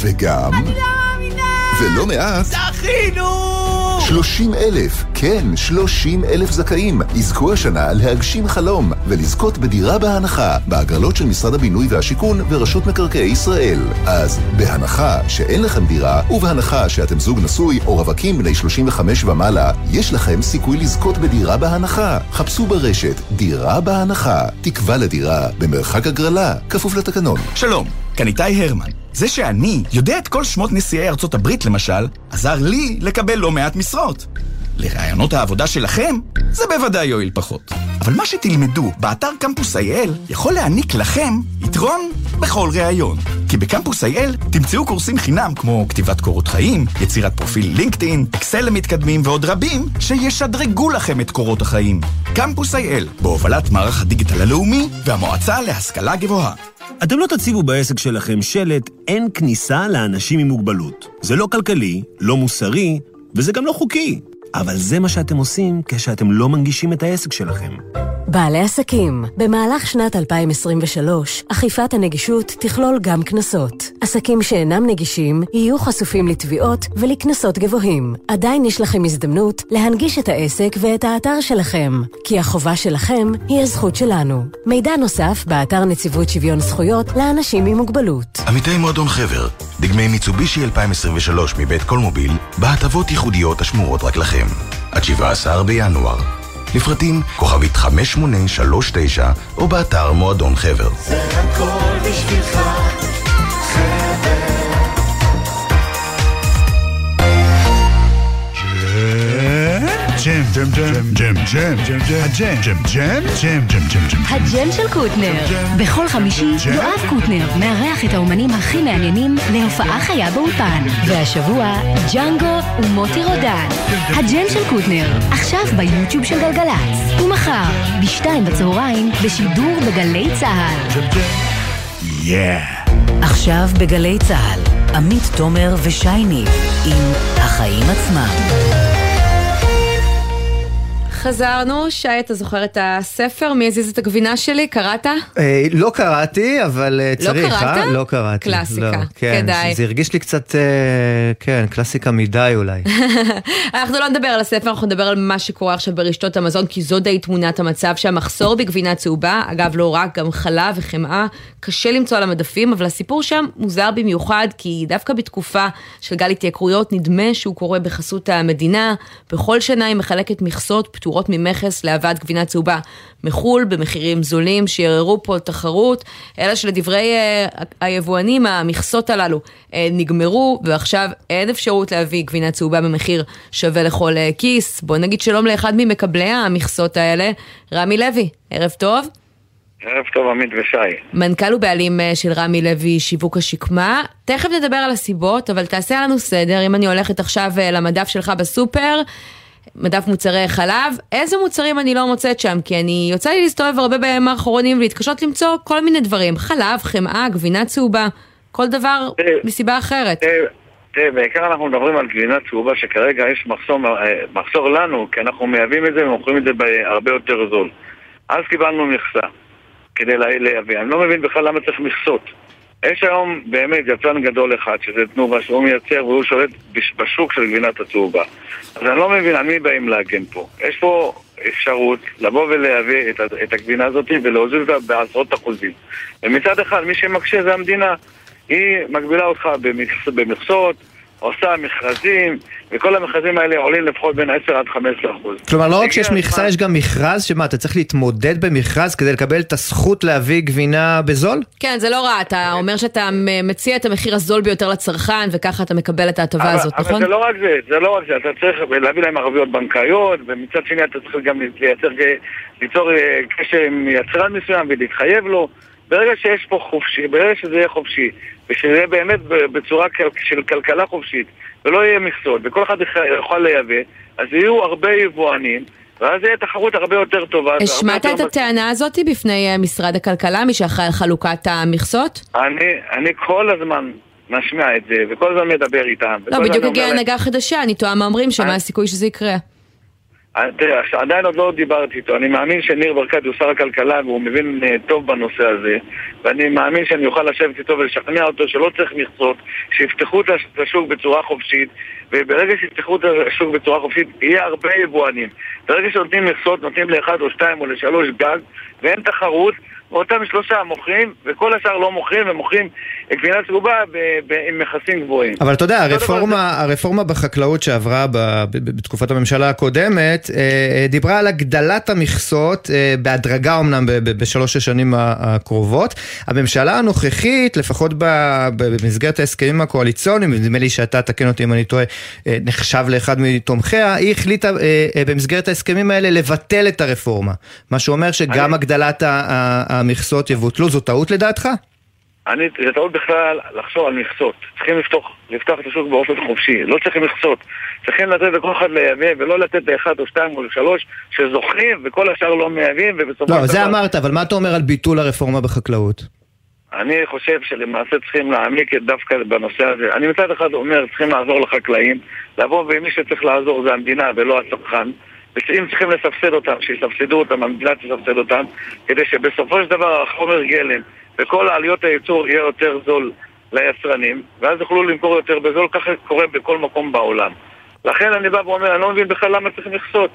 וגם... אני לא מאמינה! ולא מעט... זכינו! 30 אלף, כן, 30 אלף זכאים, יזכו השנה להגשים חלום ולזכות בדירה בהנחה בהגרלות של משרד הבינוי והשיכון ורשות מקרקעי ישראל. אז בהנחה שאין לכם דירה, ובהנחה שאתם זוג נשוי או רווקים בני 35 ומעלה, יש לכם סיכוי לזכות בדירה בהנחה. חפשו ברשת דירה בהנחה, תקווה לדירה במרחק הגרלה, כפוף לתקנון. שלום, כאן איתי הרמן. זה שאני יודע את כל שמות נשיאי ארצות הברית, למשל, עזר לי לקבל לא מעט משרות. לרעיונות העבודה שלכם, זה בוודאי יועיל פחות. אבל מה שתלמדו באתר קמפוס IL יכול להעניק לכם יתרון בכל ראיון. כי בקמפוס IL תמצאו קורסים חינם כמו כתיבת קורות חיים, יצירת פרופיל לינקדאין, אקסל למתקדמים ועוד רבים שישדרגו לכם את קורות החיים. קמפוס IL, בהובלת מערך הדיגיטל הלאומי והמועצה להשכלה גבוהה. אתם לא תציבו בעסק שלכם שלט "אין כניסה לאנשים עם מוגבלות". זה לא כלכלי, לא מוסרי, וזה גם לא חוקי. אבל זה מה שאתם עושים כשאתם לא מנגישים את העסק שלכם. בעלי עסקים, במהלך שנת 2023, אכיפת הנגישות תכלול גם קנסות. עסקים שאינם נגישים יהיו חשופים לתביעות ולקנסות גבוהים. עדיין יש לכם הזדמנות להנגיש את העסק ואת האתר שלכם, כי החובה שלכם היא הזכות שלנו. מידע נוסף באתר נציבות שוויון זכויות לאנשים עם מוגבלות. עמיתי מועדון חבר, דגמי מיצובישי 2023 מבית קולמוביל, בהטבות ייחודיות השמורות רק לכם. עד 17 בינואר. לפרטים כוכבית 5839 או באתר מועדון חבר. זה הכל בשבילך, ג'ם, ג'ם, ג'ם, ג'ם, ג'ם, ג'ם, הג'ם, ג'ם, ג'ם, ג'ם, ג'ם, ג'ם, ג'ם. הג'ם של קוטנר. בכל חמישי יואב קוטנר מארח את האומנים הכי מעניינים להופעה חיה באולפן. והשבוע ג'אנגו ומוטי רודן. הג'ם של קוטנר, עכשיו ביוטיוב של גלגלצ. ומחר, בשתיים בצהריים, בשידור בגלי צה"ל. Yeah. עכשיו בגלי צה"ל, עמית תומר ושי ניב עם החיים עצמם. חזרנו, שי, אתה זוכר את הספר? מי הזיז את הגבינה שלי? קראת? אה, לא קראתי, אבל אה, צריך, קראת? אה? לא קראתי. קלאסיקה, לא, כן, כדאי. זה הרגיש לי קצת, אה, כן, קלאסיקה מדי אולי. אנחנו לא נדבר על הספר, אנחנו נדבר על מה שקורה עכשיו ברשתות המזון, כי זו די תמונת המצב שהמחסור בגבינה צהובה, אגב לא רק, גם חלב וחמאה, קשה למצוא על המדפים, אבל הסיפור שם מוזר במיוחד, כי דווקא בתקופה של גל התייקרויות, נדמה שהוא קורה בחסות המדינה. בכל שנה היא מחלקת מכסות פטורות ממכס להבאת גבינה צהובה מחו"ל, במחירים זולים, שיערערו פה תחרות, אלא שלדברי אה, היבואנים, המכסות הללו אה, נגמרו, ועכשיו אין אפשרות להביא גבינה צהובה במחיר שווה לכל אה, כיס. בוא נגיד שלום לאחד ממקבלי המכסות האלה, רמי לוי, ערב טוב. ערב טוב, עמית ושי. מנכ"ל ובעלים של רמי לוי שיווק השקמה. תכף נדבר על הסיבות, אבל תעשה לנו סדר, אם אני הולכת עכשיו למדף שלך בסופר, מדף מוצרי חלב, איזה מוצרים אני לא מוצאת שם? כי אני יוצא לי להסתובב הרבה בימים האחרונים ולהתקשות למצוא כל מיני דברים, חלב, חמאה, גבינה צהובה, כל דבר מסיבה אחרת. תראה, בעיקר אנחנו מדברים על גבינה צהובה שכרגע יש מחסור, אה, מחסור לנו, כי אנחנו מייבאים את זה ומוכרים את זה בהרבה יותר זול. אז קיבלנו מכסה כדי לייבא. אני לא מבין בכלל למה צריך מכסות. יש היום באמת יצרן גדול אחד, שזה תנובה, שהוא מייצר והוא שולט בש- בשוק של גבינת הצהובה. אז אני לא מבין על מי באים להגן פה. יש פה אפשרות לבוא ולייבא את, את הגבינה הזאת ולהוזיל אותה בעשרות אחוזים. ומצד אחד, מי שמקשה זה המדינה. היא מגבילה אותך במכס, במכסות, עושה מכרזים, וכל המכרזים האלה עולים לפחות בין 10 עד 15 אחוז. כלומר, לא רק שיש הזמן- מכסה, יש גם מכרז, שמה, אתה צריך להתמודד במכרז כדי לקבל את הזכות להביא גבינה בזול? כן, זה לא רע, אתה אומר שאתה מציע את המחיר הזול ביותר לצרכן, וככה אתה מקבל את ההטבה הזאת, אבל נכון? זה לא רק זה, זה לא רק זה, אתה צריך להביא להם ערביות בנקאיות, ומצד שני אתה צריך גם לייצר, ליצור אה, קשר עם יצרן מסוים ולהתחייב לו. ברגע שיש פה חופשי, ברגע שזה יהיה חופשי, ושזה יהיה באמת בצורה של כלכלה חופשית, ולא יהיה מכסות, וכל אחד יוכל- לייבא, אז יהיו הרבה יבואנים, ואז יהיה תחרות הרבה יותר טובה. השמעת את הטענה הזאת בפני אה, משרד הכלכלה, מי שאחראי על חלוקת המכסות? אני, אני כל הזמן משמיע את זה, וכל הזמן מדבר איתם. לא, בדיוק הגיעה הנהגה חדשה, אני תוהה מה אומרים שם, מה הסיכוי שזה יקרה. אה, תראה, עדיין עוד לא דיברתי איתו, אני מאמין שניר ברקת הוא שר הכלכלה והוא מבין אה, טוב בנושא הזה. ואני מאמין שאני אוכל לשבת איתו ולשכנע אותו שלא צריך מכסות, שיפתחו את השוק בצורה חופשית וברגע שיפתחו את השוק בצורה חופשית יהיה הרבה יבואנים. ברגע שנותנים מכסות נותנים לאחד או שתיים או לשלוש גג ואין תחרות ואותם שלושה מוכרים וכל השאר לא מוכרים ומוכרים גבינה צהובה עם מכסים גבוהים אבל אתה יודע, הרפורמה, הרפורמה בחקלאות שעברה ב, ב, בתקופת הממשלה הקודמת, אה, אה, דיברה על הגדלת המכסות, אה, בהדרגה אמנם בשלוש השנים הקרובות. הממשלה הנוכחית, לפחות ב, ב, במסגרת ההסכמים הקואליציוניים, נדמה לי שאתה, תקן אותי אם אני טועה, נחשב לאחד מתומכיה, היא החליטה במסגרת ההסכמים האלה לבטל את הרפורמה. מה שאומר שגם אני... הגדלת המכסות יבוטלו, זו טעות לדעתך? אני, זה טעות בכלל לחשוב על מכסות. צריכים לפתוח, לפתוח את השוק באופן חופשי, לא צריכים מכסות. צריכים לתת לכל אחד לייבא, ולא לתת לאחד או שתיים או שלוש שזוכים, וכל השאר לא מייבאים, ובסופו של דבר... לא, זה אמרת, אבל מה אתה אומר על ביטול הרפורמה בחקלאות? אני חושב שלמעשה צריכים להעמיק דווקא בנושא הזה. אני מצד אחד אומר, צריכים לעזור לחקלאים, לבוא ומי שצריך לעזור זה המדינה ולא הצרכן. ואם צריכים לסבסד אותם, שיסבסדו אותם, המדינה תסבסד אותם, כדי שבסופו של דבר החומר גלם וכל עליות הייצור יהיה יותר זול ליצרנים, ואז יוכלו למכור יותר בזול, ככה קורה בכל מקום בעולם. לכן אני בא ואומר, אני לא מבין בכלל למה צריך מכסות.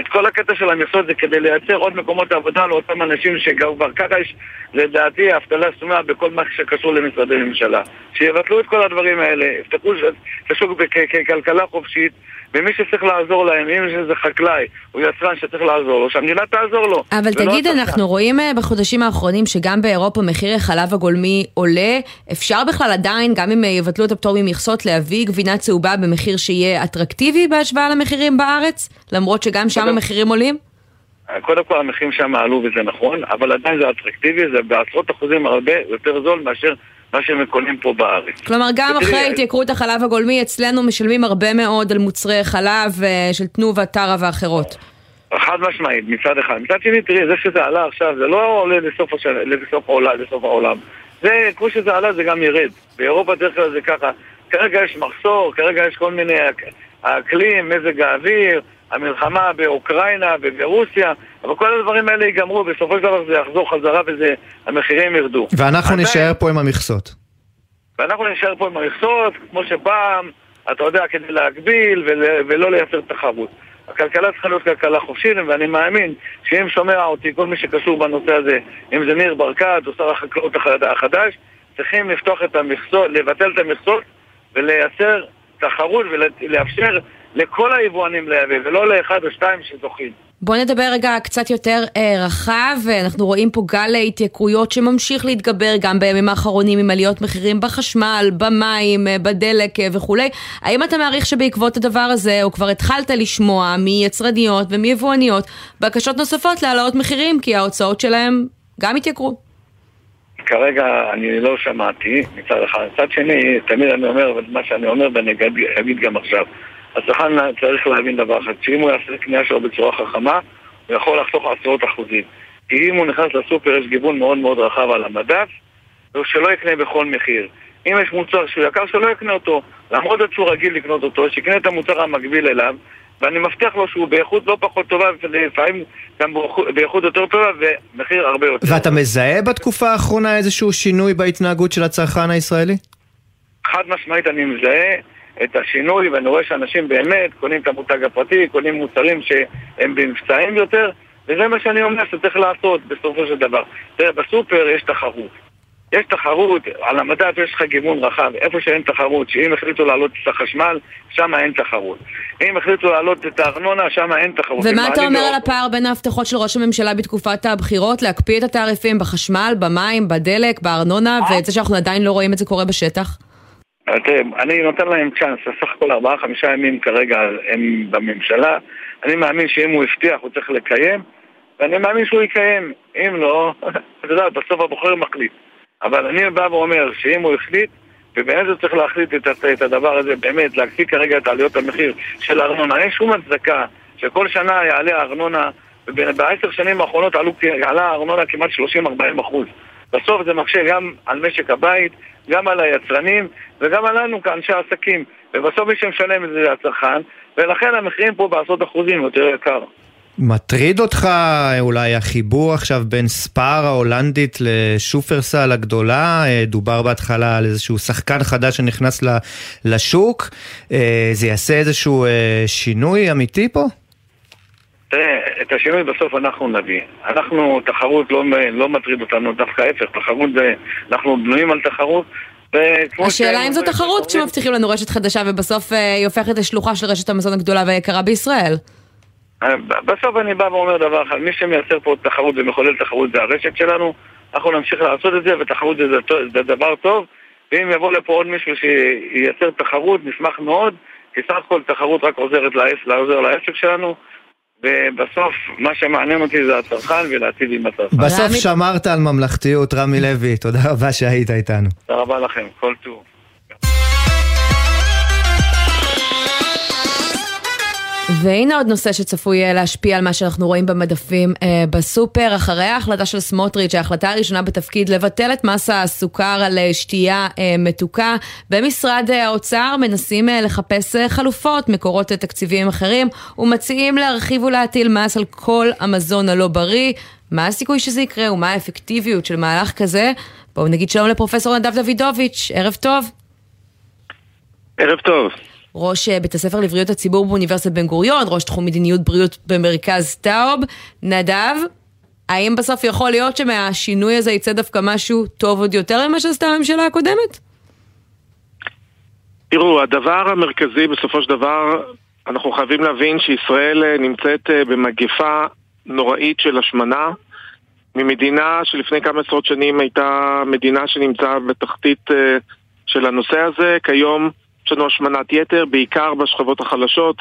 את כל הקטע של המכסות זה כדי לייצר עוד מקומות עבודה לאותם אנשים שגרו כבר ככה יש לדעתי אבטלה סתומה בכל מה שקשור למשרדי ממשלה. שיבטלו את כל הדברים האלה, יפתחו את השוק ככלכלה חופשית ומי שצריך לעזור להם, אם זה חקלאי או יצרן שצריך לעזור לו, שהמדינה תעזור לו. אבל תגיד, אנחנו רואים אה, בחודשים האחרונים שגם באירופה מחיר החלב הגולמי עולה. אפשר בכלל עדיין, גם אם אה, יבטלו את הפטור ממכסות, להביא גבינה צהובה במחיר שיהיה אטרקטיבי בהשוואה למחירים בארץ? למרות שגם שם המחירים עולים? קודם כל המחירים שם עלו וזה נכון, אבל עדיין זה אטרקטיבי, זה בעשרות אחוזים הרבה יותר זול מאשר מה שהם קונים פה בארץ. כלומר, גם אחרי התייקרות החלב הגולמי, אצלנו משלמים הרבה מאוד על מוצרי חלב אה, של תנובה, טרה ואחרות. חד משמעית, מצד אחד. מצד שני, תראי, זה שזה עלה עכשיו, זה לא עולה לסוף, השל... לסוף, העולם, לסוף העולם. זה, כמו שזה עלה, זה גם ירד. באירופה דרך כלל זה ככה. כרגע יש מחסור, כרגע יש כל מיני אקלים, מזג האוויר, המלחמה באוקראינה וברוסיה, אבל כל הדברים האלה ייגמרו, בסופו של דבר זה יחזור חזרה והמחירים ירדו. ואנחנו נשאר פה עם המכסות. ואנחנו נשאר פה עם המכסות, כמו שפעם, אתה יודע, כדי להגביל ול, ולא לייצר תחרות. הכלכלה צריכה להיות כלכלה חופשית, ואני מאמין שאם שומע אותי כל מי שקשור בנושא הזה, אם זה ניר ברקת או שר החקלאות החדש, צריכים לפתוח את המכסות, לבטל את המכסות ולייצר תחרות ולאפשר לכל היבואנים לייבא, ולא לאחד או שתיים שזוכים. בוא נדבר רגע קצת יותר אה, רחב, אנחנו רואים פה גל התייקרויות שממשיך להתגבר גם בימים האחרונים עם עליות מחירים בחשמל, במים, אה, בדלק אה, וכולי. האם אתה מעריך שבעקבות הדבר הזה, או כבר התחלת לשמוע מיצרניות ומיבואניות בקשות נוספות להעלאות מחירים, כי ההוצאות שלהם גם התייקרו? כרגע אני לא שמעתי מצד אחד. מצד שני, תמיד אני אומר, מה שאני אומר ואני אגיד גם עכשיו. הצרכן צריך להבין דבר אחד, שאם הוא יעשה קנייה שלו בצורה חכמה, הוא יכול לחסוך עשרות אחוזים. כי אם הוא נכנס לסופר יש גיוון מאוד מאוד רחב על המדף, ושלא יקנה בכל מחיר. אם יש מוצר שהוא יקר, שלא יקנה אותו. למרות שהוא רגיל לקנות אותו, שיקנה את המוצר המקביל אליו, ואני מבטיח לו שהוא באיכות לא פחות טובה, ולפעמים גם באיכות יותר טובה ומחיר הרבה יותר. ואתה מזהה בתקופה האחרונה איזשהו שינוי בהתנהגות של הצרכן הישראלי? חד משמעית אני מזהה. את השינוי, ואני רואה שאנשים באמת קונים את המותג הפרטי, קונים מוצרים שהם במבצעים יותר, וזה מה שאני אומר שצריך לעשות בסופו של דבר. תראה, בסופר יש תחרות. יש תחרות, על המדף יש לך גיוון רחב, איפה שאין תחרות, שאם החליטו להעלות את החשמל, שם אין תחרות. אם החליטו להעלות את הארנונה, שם אין תחרות. ומה אתה אומר על הפער בין ההבטחות של ראש הממשלה בתקופת הבחירות, להקפיא את התעריפים בחשמל, במים, בדלק, בארנונה, ואת זה שאנחנו עדיין לא רואים את זה קורה בשטח? תראה, אני נותן להם צ'אנס, סך הכל ארבעה חמישה ימים כרגע הם בממשלה. אני מאמין שאם הוא הבטיח הוא צריך לקיים, ואני מאמין שהוא יקיים. אם לא, אתה יודע, בסוף הבוחר מחליט. אבל אני בא ואומר שאם הוא החליט, ובאמת הוא צריך להחליט את, את הדבר הזה, באמת, להקפיא כרגע את עליות המחיר של הארנונה. אין שום הצדקה שכל שנה יעלה הארנונה, ובעשר שנים האחרונות עלו, עלה הארנונה כמעט 30-40 אחוז. בסוף זה מקשה גם על משק הבית, גם על היצרנים וגם עלינו כאנשי עסקים. ובסוף מי שמשלם את זה זה הצרכן, ולכן המחירים פה בעשרות אחוזים יותר יקר. מטריד אותך אולי החיבור עכשיו בין ספאר ההולנדית לשופרסל הגדולה? אה, דובר בהתחלה על איזשהו שחקן חדש שנכנס לשוק. אה, זה יעשה איזשהו אה, שינוי אמיתי פה? תראה, את השינוי בסוף אנחנו נביא. אנחנו, תחרות לא, לא מטריד אותנו, דווקא ההפך, תחרות זה, אנחנו בנויים על תחרות. השאלה אם זו תחרות כשמבטיחים לנו רשת חדשה ובסוף אה, היא הופכת לשלוחה של רשת המזון הגדולה והיקרה בישראל. אה, בסוף אני בא ואומר דבר אחד, מי שמייצר פה תחרות ומחולל תחרות זה הרשת שלנו, אנחנו נמשיך לעשות את זה, ותחרות זה, זה דבר טוב, ואם יבוא לפה עוד מישהו שייצר תחרות, נשמח מאוד, כי סך הכל תחרות רק עוזרת לעסק, לעזור לעסק שלנו, ובסוף מה שמעניין אותי זה הצרכן ולהציב עם הצרכן. בסוף שמרת על ממלכתיות, רמי לוי, תודה רבה שהיית איתנו. תודה רבה לכם, כל טוב. והנה עוד נושא שצפוי אה, להשפיע על מה שאנחנו רואים במדפים אה, בסופר. אחרי ההחלטה של סמוטריץ', ההחלטה הראשונה בתפקיד לבטל את מס הסוכר על אה, שתייה אה, מתוקה, במשרד אה, האוצר מנסים אה, לחפש אה, חלופות, מקורות אה, תקציביים אחרים, ומציעים להרחיב ולהטיל מס על כל המזון הלא בריא. מה הסיכוי שזה יקרה ומה האפקטיביות של מהלך כזה? בואו נגיד שלום לפרופסור נדב דוידוביץ', ערב טוב. ערב טוב. ראש אה, בית הספר לבריאות הציבור באוניברסיטת בן גוריון, ראש תחום מדיניות בריאות במרכז טאוב. נדב, האם בסוף יכול להיות שמהשינוי הזה יצא דווקא משהו טוב עוד יותר ממה שעשתה הממשלה הקודמת? תראו, הדבר המרכזי בסופו של דבר, אנחנו חייבים להבין שישראל אה, נמצאת אה, במגפה נוראית של השמנה. ממדינה שלפני כמה עשרות שנים הייתה מדינה שנמצאה בתחתית של הנושא הזה, כיום יש לנו השמנת יתר, בעיקר בשכבות החלשות.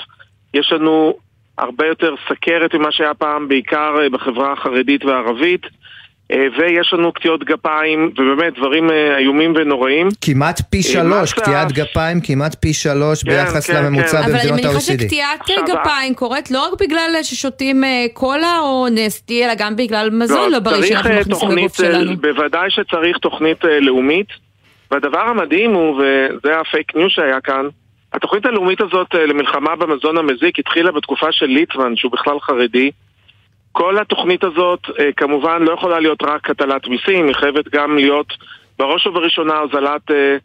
יש לנו הרבה יותר סכרת ממה שהיה פעם, בעיקר אה, בחברה החרדית והערבית. אה, ויש לנו קטיעות גפיים, ובאמת דברים אה, איומים ונוראים. כמעט פי שלוש, קטיעת גפיים כמעט פי שלוש כן, ביחס כן, לממוצע כן. במדינות ה-OECD. אבל אני מניחה שקטיעת גפיים קורית לא רק בגלל ששותים קולה או נסטי, אלא גם בגלל מזון לא, לא בריא שאנחנו מכניסים לגוף שלנו. בוודאי שצריך תוכנית לאומית. והדבר המדהים הוא, וזה ה fake news שהיה כאן, התוכנית הלאומית הזאת אה, למלחמה במזון המזיק התחילה בתקופה של ליצמן, שהוא בכלל חרדי. כל התוכנית הזאת אה, כמובן לא יכולה להיות רק הטלת מיסים, היא חייבת גם להיות בראש ובראשונה הוזלת אה,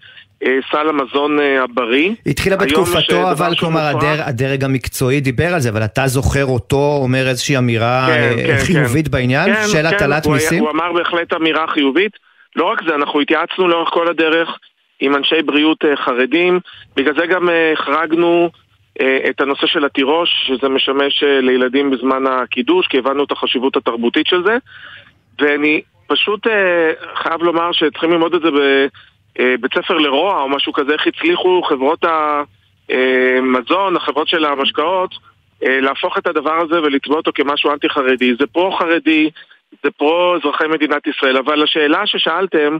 סל המזון הבריא. התחילה בתקופתו, אבל כלומר הדר, הדרג המקצועי דיבר על זה, אבל אתה זוכר אותו אומר איזושהי אמירה כן, כן, חיובית כן. בעניין כן, של כן, הטלת הוא מיסים? הוא אמר בהחלט אמירה חיובית. לא רק זה, אנחנו התייעצנו לאורך כל הדרך עם אנשי בריאות אה, חרדים, בגלל זה גם אה, החרגנו אה, את הנושא של התירוש, שזה משמש לילדים בזמן הקידוש, כי הבנו את החשיבות התרבותית של זה. ואני פשוט חייב לומר שצריכים ללמוד את זה בבית ספר לרוע או משהו כזה, איך הצליחו חברות המזון, החברות של המשקאות, להפוך את הדבר הזה ולצבוע אותו כמשהו אנטי-חרדי. זה פרו-חרדי, זה פרו אזרחי מדינת ישראל. אבל השאלה ששאלתם,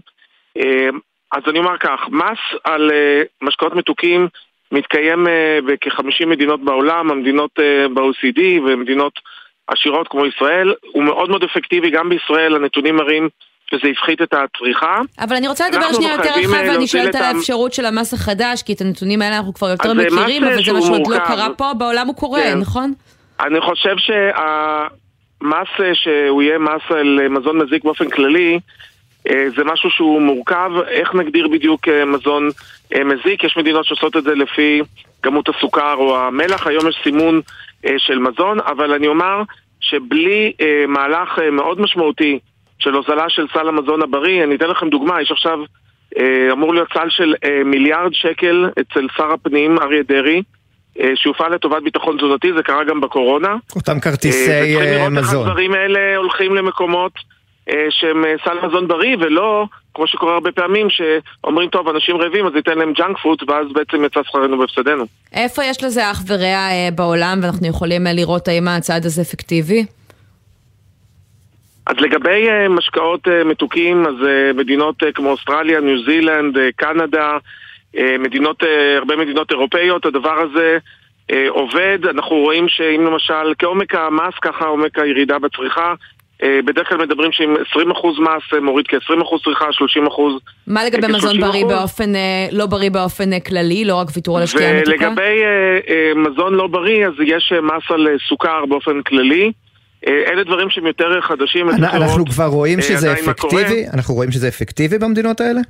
אה, אז אני אומר כך, מס על אה, משקאות מתוקים מתקיים אה, בכ-50 מדינות בעולם, המדינות ב-OCD ומדינות עשירות כמו ישראל, הוא מאוד מאוד אפקטיבי, גם בישראל הנתונים מראים שזה הפחית את הצריכה. אבל אני רוצה לדבר שנייה יותר רחב, ואני שואלת על האפשרות של המס החדש, כי את הנתונים האלה אנחנו כבר יותר מכירים, אבל זה מה שעוד לא קרה פה, בעולם הוא קורה, כן. נכון? אני חושב שה... מס אה, שהוא יהיה מס על אה, מזון מזיק באופן כללי, אה, זה משהו שהוא מורכב, איך נגדיר בדיוק מזון מזיק? יש מדינות שעושות את זה לפי כמות הסוכר או המלח, היום יש סימון של מזון, אבל אני אומר שבלי מהלך מאוד משמעותי של הוזלה של סל המזון הבריא, אני אתן לכם דוגמה, יש עכשיו, אמור להיות סל של מיליארד שקל אצל שר הפנים אריה דרעי, שהופעל לטובת ביטחון תזונתי, זה קרה גם בקורונה. אותם כרטיסי מזון. וצריכים לראות איך הדברים האלה הולכים למקומות אה, שהם אה, סל מזון בריא, ולא, כמו שקורה הרבה פעמים, שאומרים, טוב, אנשים רעבים, אז ניתן להם junk food, ואז בעצם יצא שכרנו בהפסדנו. איפה יש לזה אח ורע בעולם, ואנחנו יכולים לראות האם הצעד הזה אפקטיבי? אז לגבי משקאות מתוקים, אז מדינות כמו אוסטרליה, ניו זילנד, קנדה, אה, מדינות, אה, הרבה מדינות אירופאיות, הדבר הזה אה, עובד. אנחנו רואים שאם למשל, כעומק המס, ככה עומק הירידה בצריכה. בדרך כלל מדברים שעם 20% מס מוריד כ-20% צריכה, 30% מה לגבי מזון בריא באופן, לא בריא באופן כללי, לא רק ויתור על השתייה המתוקה? ולגבי מזון לא בריא, אז יש מס על סוכר באופן כללי. אלה דברים שהם יותר חדשים. אנחנו כבר רואים שזה אפקטיבי? אנחנו רואים שזה אפקטיבי במדינות האלה?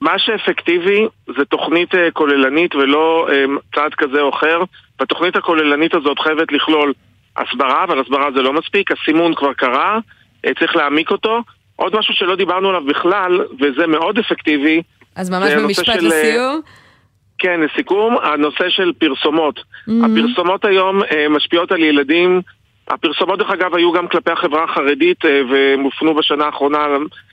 מה שאפקטיבי זה תוכנית אה, כוללנית ולא אה, צעד כזה או אחר. והתוכנית הכוללנית הזאת חייבת לכלול הסברה, אבל הסברה זה לא מספיק, הסימון כבר קרה, אה, צריך להעמיק אותו. עוד משהו שלא דיברנו עליו בכלל, וזה מאוד אפקטיבי. אז ממש במשפט לסיום. כן, לסיכום, הנושא של פרסומות. Mm-hmm. הפרסומות היום משפיעות על ילדים. הפרסומות, דרך אגב, היו גם כלפי החברה החרדית, והם הופנו בשנה האחרונה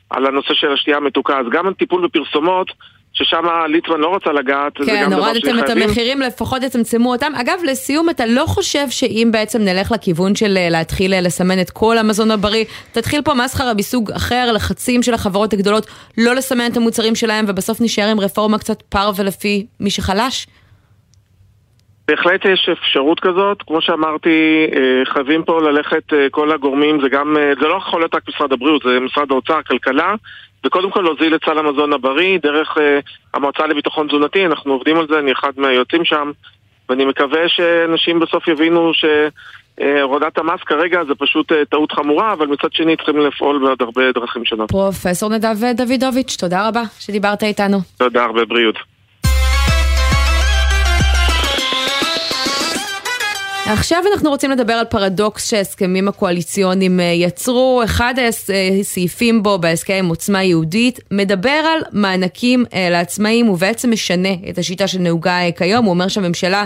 על הנושא של השתייה המתוקה. אז גם הטיפול בפרסומות, ששם ליצמן לא רצה לגעת, כן, זה גם דבר שחייבים... כן, הורדתם את המחירים, לפחות תצמצמו אותם. אגב, לסיום, אתה לא חושב שאם בעצם נלך לכיוון של אה, להתחיל אה, לסמן את כל המזון הבריא, תתחיל פה מסחרה מסוג אחר, לחצים של החברות הגדולות, לא לסמן את המוצרים שלהם, ובסוף נשאר עם רפורמה קצת פר ולפי מי שחלש? בהחלט יש אפשרות כזאת, כמו שאמרתי, אה, חייבים פה ללכת כל הגורמים, זה גם, זה לא יכול להיות רק משרד הבריאות, זה משרד האוצר, הכלכלה, וקודם כל להוזיל את סל המזון הבריא דרך המועצה לביטחון תזונתי, אנחנו עובדים על זה, אני אחד מהיוצאים שם, ואני מקווה שאנשים בסוף יבינו שהורדת המס כרגע זה פשוט טעות חמורה, אבל מצד שני צריכים לפעול בעוד הרבה דרכים שונות. פרופסור נדב דוידוביץ', תודה רבה שדיברת איתנו. תודה, הרבה בריאות. עכשיו אנחנו רוצים לדבר על פרדוקס שההסכמים הקואליציוניים אה, יצרו. אחד הסעיפים בו בהסכם עם עוצמה יהודית מדבר על מענקים אה, לעצמאים ובעצם משנה את השיטה שנהוגה אה, כיום. הוא אומר שהממשלה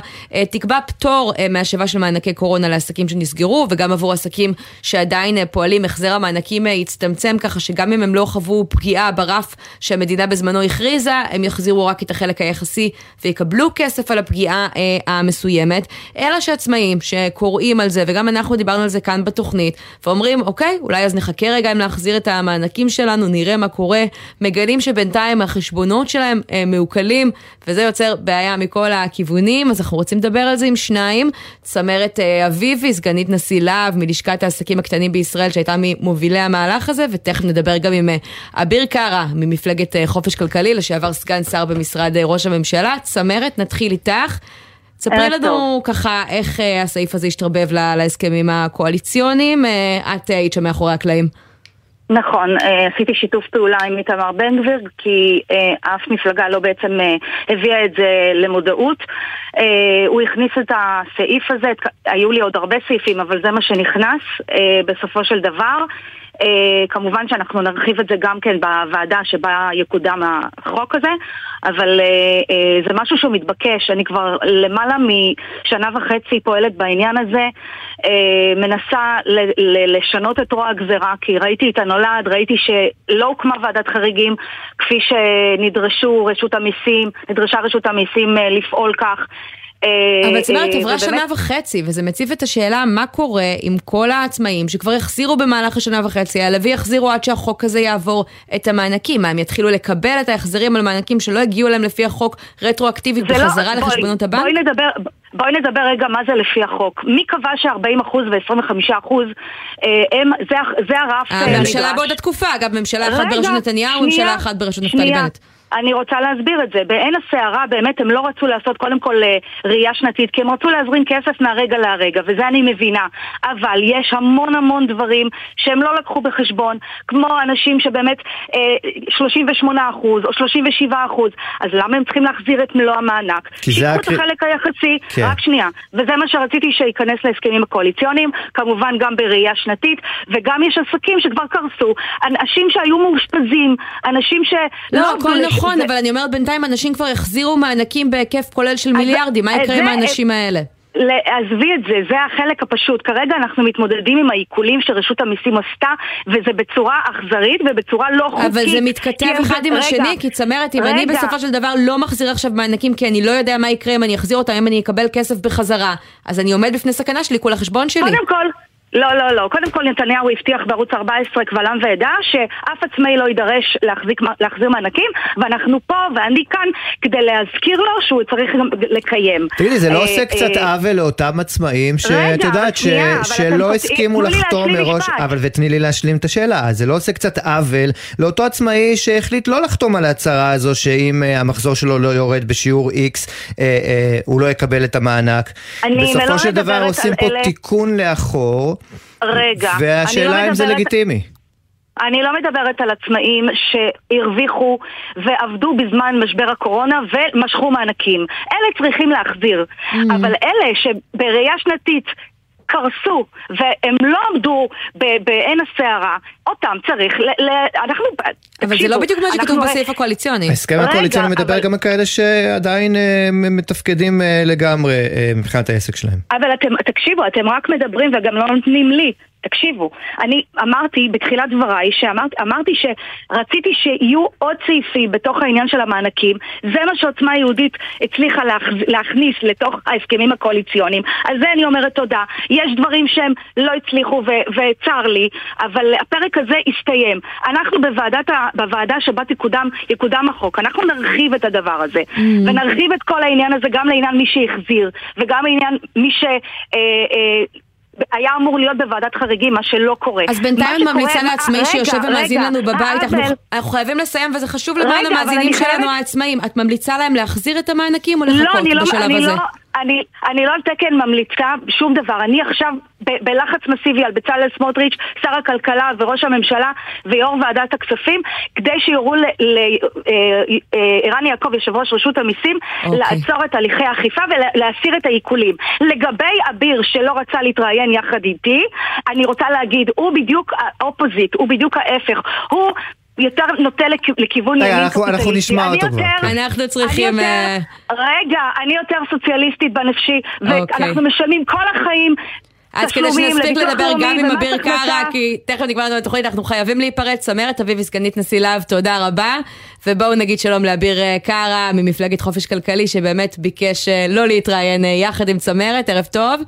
תקבע פטור מהשבה של מענקי קורונה לעסקים שנסגרו וגם עבור עסקים שעדיין פועלים החזר המענקים יצטמצם ככה שגם אם הם לא חוו פגיעה ברף שהמדינה בזמנו הכריזה, הם יחזירו רק את החלק היחסי ויקבלו כסף על הפגיעה המסוימת. אלא שעצמאים שנים שקוראים על זה, וגם אנחנו דיברנו על זה כאן בתוכנית, ואומרים, אוקיי, אולי אז נחכה רגע אם להחזיר את המענקים שלנו, נראה מה קורה. מגלים שבינתיים החשבונות שלהם הם אה, מעוקלים, וזה יוצר בעיה מכל הכיוונים, אז אנחנו רוצים לדבר על זה עם שניים. צמרת אה, אביבי, סגנית נשיא להב מלשכת העסקים הקטנים בישראל, שהייתה ממובילי המהלך הזה, ותכף נדבר גם עם אה, אביר קארה ממפלגת חופש כלכלי, לשעבר סגן שר במשרד ראש הממשלה. צמרת, נתחיל איתך. ספרי לנו ככה איך אה, הסעיף הזה השתרבב להסכמים הקואליציוניים, אה, את היית שם מאחורי הקלעים. נכון, אה, עשיתי שיתוף פעולה עם איתמר בן גביר כי אף מפלגה לא בעצם הביאה את זה למודעות. הוא הכניס את הסעיף הזה, היו לי עוד הרבה סעיפים אבל זה מה שנכנס בסופו של דבר. Uh, כמובן שאנחנו נרחיב את זה גם כן בוועדה שבה יקודם החוק הזה, אבל uh, uh, זה משהו שהוא מתבקש. אני כבר למעלה משנה וחצי פועלת בעניין הזה, מנסה לשנות את רוע הגזירה, כי ראיתי את הנולד, ראיתי שלא הוקמה ועדת חריגים כפי שנדרשו רשות המיסים, נדרשה רשות המיסים לפעול כך. אה, אבל צמרת עברה שנה וחצי, וזה מציב את השאלה מה קורה עם כל העצמאים שכבר החזירו במהלך השנה וחצי האלה ויחזירו עד שהחוק הזה יעבור את המענקים. מה, הם יתחילו לקבל את ההחזרים על מענקים שלא הגיעו להם לפי החוק רטרואקטיבית לא- בחזרה לא, לחשבונות הבנק? בואי נדבר, בואי נדבר רגע מה זה לפי החוק. מי קבע ש-40% ו-25% זה, זה הרף... אה, הממשלה באותה תקופה, אגב, ממשלה אחת בראשות נתניהו, ממשלה אחת בראשות נפתלי בנט. אני רוצה להסביר את זה. בעין הסערה באמת הם לא רצו לעשות קודם כל אה, ראייה שנתית, כי הם רצו להזרים כסף מהרגע להרגע, וזה אני מבינה. אבל יש המון המון דברים שהם לא לקחו בחשבון, כמו אנשים שבאמת אה, 38% או 37%, אז למה הם צריכים להחזיר את מלוא המענק? שיקחו את החלק היחסי, כן. רק שנייה. וזה מה שרציתי שייכנס להסכמים הקואליציוניים, כמובן גם בראייה שנתית, וגם יש עסקים שכבר קרסו, אנשים שהיו מאושפזים, אנשים שלא... לא, הכל נכון. נכון, אבל אני אומרת בינתיים אנשים כבר החזירו מענקים בהיקף כולל של מיליארדים, מה יקרה עם האנשים האלה? עזבי את זה, זה החלק הפשוט. כרגע אנחנו מתמודדים עם העיקולים שרשות המיסים עשתה, וזה בצורה אכזרית ובצורה לא חוקית. אבל זה מתכתב אחד עם השני, כי צמרת, אם אני בסופו של דבר לא מחזיר עכשיו מענקים, כי אני לא יודע מה יקרה אם אני אחזיר אותם, אם אני אקבל כסף בחזרה, אז אני עומד בפני סכנה של עיקול החשבון שלי. קודם כל... לא, לא, לא. קודם כל נתניהו הבטיח בערוץ 14 קבל עם ועדה שאף עצמאי לא יידרש להחזיק, להחזיר מענקים ואנחנו פה ואני כאן כדי להזכיר לו שהוא צריך גם לקיים. תגידי, זה לא אה, עושה קצת אה, עוול לאותם עצמאים שאת יודעת שלא הסכימו לחתום מראש, אבל ותני לי להשלים את השאלה, זה לא עושה קצת עוול לאותו עצמאי שהחליט לא לחתום על ההצהרה הזו שאם אה, המחזור שלו לא יורד בשיעור X הוא לא יקבל את המענק. בסופו של דבר עושים פה תיקון לאחור. רגע. והשאלה לא אם זה לגיטימי. אני לא מדברת על עצמאים שהרוויחו ועבדו בזמן משבר הקורונה ומשכו מענקים. אלה צריכים להחזיר. Mm. אבל אלה שבראייה שנתית קרסו והם לא עמדו בעין הסערה, אותם צריך, ל, ל, אנחנו... אבל זה לא בדיוק מה שכתוב בסעיף הקואליציוני. ההסכם הקואליציוני מדבר גם על כאלה שעדיין אה, מתפקדים אה, לגמרי אה, מבחינת העסק שלהם. אבל אתם, תקשיבו, אתם רק מדברים וגם לא נותנים לי תקשיבו, אני אמרתי בתחילת דבריי, שאמרתי שרציתי שיהיו עוד סעיפים בתוך העניין של המענקים, זה מה שעוצמה יהודית הצליחה להכניס לתוך ההסכמים הקואליציוניים, על זה אני אומרת תודה. יש דברים שהם לא הצליחו וצר לי, אבל הפרק הזה הסתיים. אנחנו בוועדת ה, בוועדה שבה תקודם, יקודם החוק, אנחנו נרחיב את הדבר הזה, mm. ונרחיב את כל העניין הזה גם לעניין מי שהחזיר, וגם לעניין מי ש... אה, אה, היה אמור להיות בוועדת חריגים, מה שלא קורה. אז בינתיים את ממליצה לעצמאי שיושב ומאזין לנו בבית, אנחנו, חייבים לסיים וזה חשוב למען המאזינים שלנו העצמאים. את ממליצה להם להחזיר את המענקים או לחכות לא, לא- בשלב לא, הזה? אני, אני לא על תקן ממליצה שום דבר. אני עכשיו ב- בלחץ מסיבי על בצלאל סמוטריץ', שר הכלכלה וראש הממשלה ויו"ר ועדת הכספים, כדי שיורו לערן אה, יעקב, יושב ראש רשות המיסים, okay. אוקיי. לעצור את הליכי האכיפה ולהסיר את העיקולים. לגבי אביר שלא רצה להתראיין יחד איתי, אני רוצה להגיד, הוא בדיוק האופוזיט, הוא בדיוק ההפך. הוא יותר נוטה לכיוון ימין קפיטליסטי. אנחנו נשמע אותו כבר. כן. אנחנו צריכים... אה, רגע, אני יותר סוציאליסטית בנפשי, אוקיי. ואנחנו משלמים כל החיים אז כדי שנספיק לדבר גם עם אביר קארה, כי תכף נגמר לנו התוכנית, אנחנו חייבים להיפרד. צמרת אביבי, סגנית נשיא להב, תודה רבה. ובואו נגיד שלום לאביר אה, קארה ממפלגת חופש כלכלי, שבאמת ביקש אה, לא להתראיין יחד עם צמרת. ערב טוב.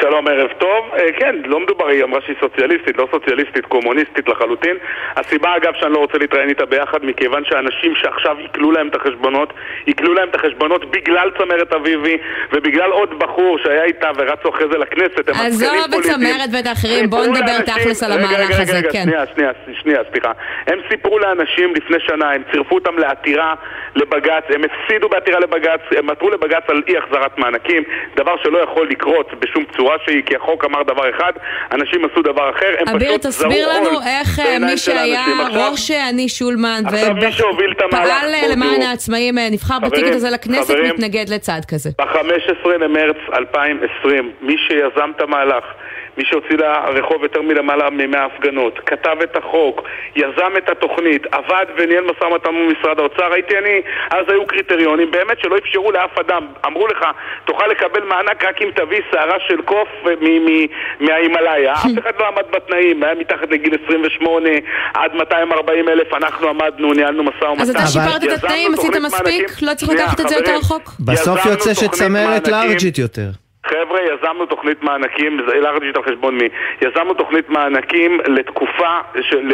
שלום, ערב טוב. אה, כן, לא מדובר, היא אמרה שהיא סוציאליסטית, לא סוציאליסטית, קומוניסטית לחלוטין. הסיבה, אגב, שאני לא רוצה להתראיין איתה ביחד, מכיוון שאנשים שעכשיו עיקלו להם את החשבונות, עיקלו להם את החשבונות בגלל צמרת אביבי, ובגלל עוד בחור שהיה איתה ורצו אחרי זה לכנסת, הם עזוב את צמרת ואת האחרים, בואו נדבר תכלס על המהלך הזה, כן. שנייה, שנייה, שנייה, סליחה. הם סיפרו לאנשים לפני שנה, הם צירפו אותם לעתירה לבג"ץ, הם הפסידו בעתירה לבג"ץ, הם עתרו לבג"ץ על אי החזרת מענקים, דבר שלא יכול לקרות בשום צורה שהיא, כי החוק אמר דבר אחד, אנשים עשו דבר אחר, הם פשוט זרו אביר, תסביר לנו איך אה, מי שהיה ראש אני שולמן ופעל למען העצמאים, אה, נבחר בטיקט הזה לכנסת, מתנגד לצעד כזה. ב-15 למרץ 2020, מי שיזם את המהלך מי שהוציא לרחוב יותר מלמעלה מ-100 הפגנות, כתב את החוק, יזם את התוכנית, עבד וניהל משא ומתן מול משרד האוצר, הייתי אני, אז היו קריטריונים באמת שלא אפשרו לאף אדם. אמרו לך, תוכל לקבל מענק רק אם תביא שערה של קוף מההימאליה. אף אחד לא עמד בתנאים, היה מתחת לגיל 28 עד 240 אלף, אנחנו עמדנו, ניהלנו משא ומתן. אז אתה שיפרת את התנאים, עשית מספיק? לא צריך לקחת את זה יותר רחוק? בסוף יוצא שצמרת לארג'ית יותר. חבר'ה, יזמנו תוכנית מענקים, לארג'ית על חשבון מי? יזמנו תוכנית מענקים לתקופה, של,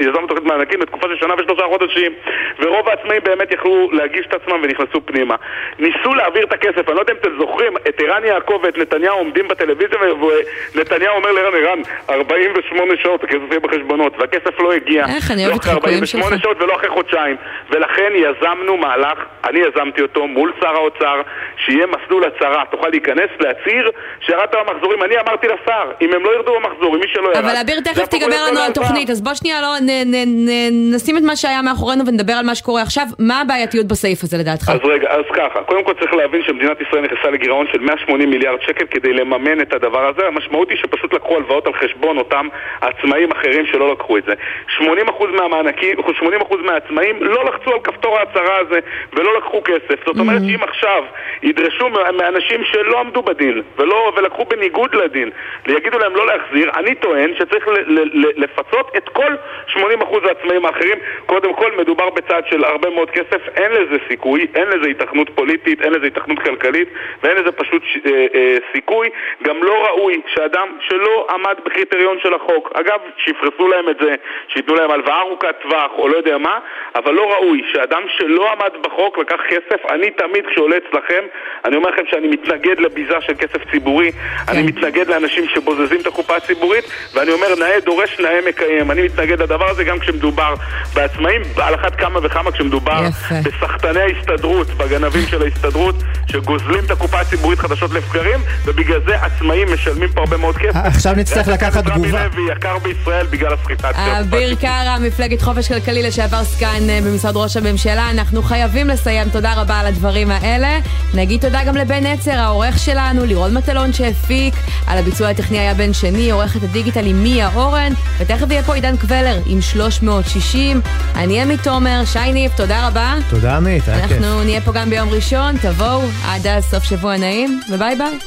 יזמנו תוכנית מענקים לתקופה של שנה ושלושה חודשים ורוב העצמאים באמת יכלו להגיש את עצמם ונכנסו פנימה. ניסו להעביר את הכסף, אני לא יודע אם אתם זוכרים, את ערן יעקב ואת נתניהו עומדים בטלוויזיה ונתניהו אומר לערן ערן, 48 שעות הכסף יהיה בחשבונות והכסף לא הגיע. איך, אני אוהבת חיקויים שלך. 48 שעות ולא אחרי חודשיים. ולכן יזמנו מהלך, אני יזמתי אותו מול שר האוצר, שיהיה מסלול הצהרה, תוכל להיכנס להצהיר שירדת במחזורים. אני אמרתי לשר, אם הם לא ירדו במחזורים, מי שלא ירד... אבל אביר, תכף תיגבר לנו על תוכנית, אז בוא שנייה לא, נשים את מה שהיה מאחורינו ונדבר על מה שקורה עכשיו. מה הבעייתיות בסעיף הזה לדעתך? אז רגע, אז ככה, קודם כל צריך להבין שמדינת ישראל נכנסה לגירעון של 180 מיליארד שקל כדי לממן את הדבר הזה. המשמעות היא שפשוט לקחו הלוואות על חשבון אותם עצמאים אחרים שלא לקחו את זה. 80% מהמענקים, 80% מהעצמאים לא לחצו על כפתור ההצהרה הזה ולא לקחו כסף. זאת אומרת שאם עכשיו ידרשו מאנשים שלא עמדו בדין ולא, ולקחו בניגוד לדין, יגידו להם לא להחזיר, אני טוען שצריך לפצות את כל 80% העצמאים האחרים. קודם כל מדובר בצעד של הרבה מאוד כסף, אין לזה סיכוי, אין לזה התכנות פוליטית, אין לזה התכנות כלכלית ואין לזה פשוט אה, אה, סיכוי. גם לא ראוי שאדם שלא עמד בקריטריון של החוק, אגב, שיפרסו להם את זה, שייתנו להם הלוואה ארוכת טווח או לא יודע מה, אבל לא ראוי שאדם שלא עמד בחוק לקח כסף, אני תמיד כשעולה אצלכם, אני אומר לכם שאני מתנגד לביזה של כסף ציבורי, כן. אני מתנגד לאנשים שבוזזים את הקופה הציבורית, ואני אומר נאה דורש נאה מקיים. אני מתנגד לדבר הזה גם כשמדובר בעצמאים, על אחת כמה וכמה כשמדובר בסחטני ההסתדרות, בגנבים של ההסתדרות, שגוזלים את הקופה הציבורית חדשות לבקרים, ובגלל זה עצמאים משלמים פה הרבה מאוד כסף. עכשיו נצטרך לקחת תגובה. רמי לוי יקר בישראל בגלל הסחיטה. אביר קארה, מפלגת חופש כלכלי לשעבר סגן אה, במשרד ראש הממשלה, אנחנו חייבים לסיים. תודה רבה על הדברים האלה. נגיד תודה גם לבן עצר, העורך שלנו, לירון מטלון שהפיק, על הביצוע הטכני היה בן שני, עורכת הדיגיטל עם מיה אורן, ותכף יהיה פה עידן קבלר עם 360. אני עמית תומר, שי ניב, תודה רבה. תודה עמית, היה כיף. אנחנו נהיה פה גם ביום ראשון, תבואו, עד אז סוף שבוע נעים, וביי ביי.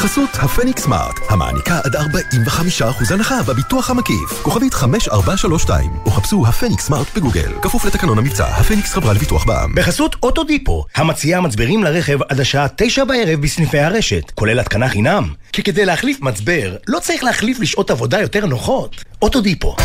בחסות הפניקס סמארט, המעניקה עד 45% הנחה בביטוח המקיף. כוכבית 5432, או חפשו הפניקס סמארט בגוגל. כפוף לתקנון המבצע, הפניקס חברה לביטוח בע"מ. בחסות אוטודיפו, המציעה מצברים לרכב עד השעה 9 בערב בסניפי הרשת, כולל התקנה חינם. כי כדי להחליף מצבר, לא צריך להחליף לשעות עבודה יותר נוחות. אוטודיפו.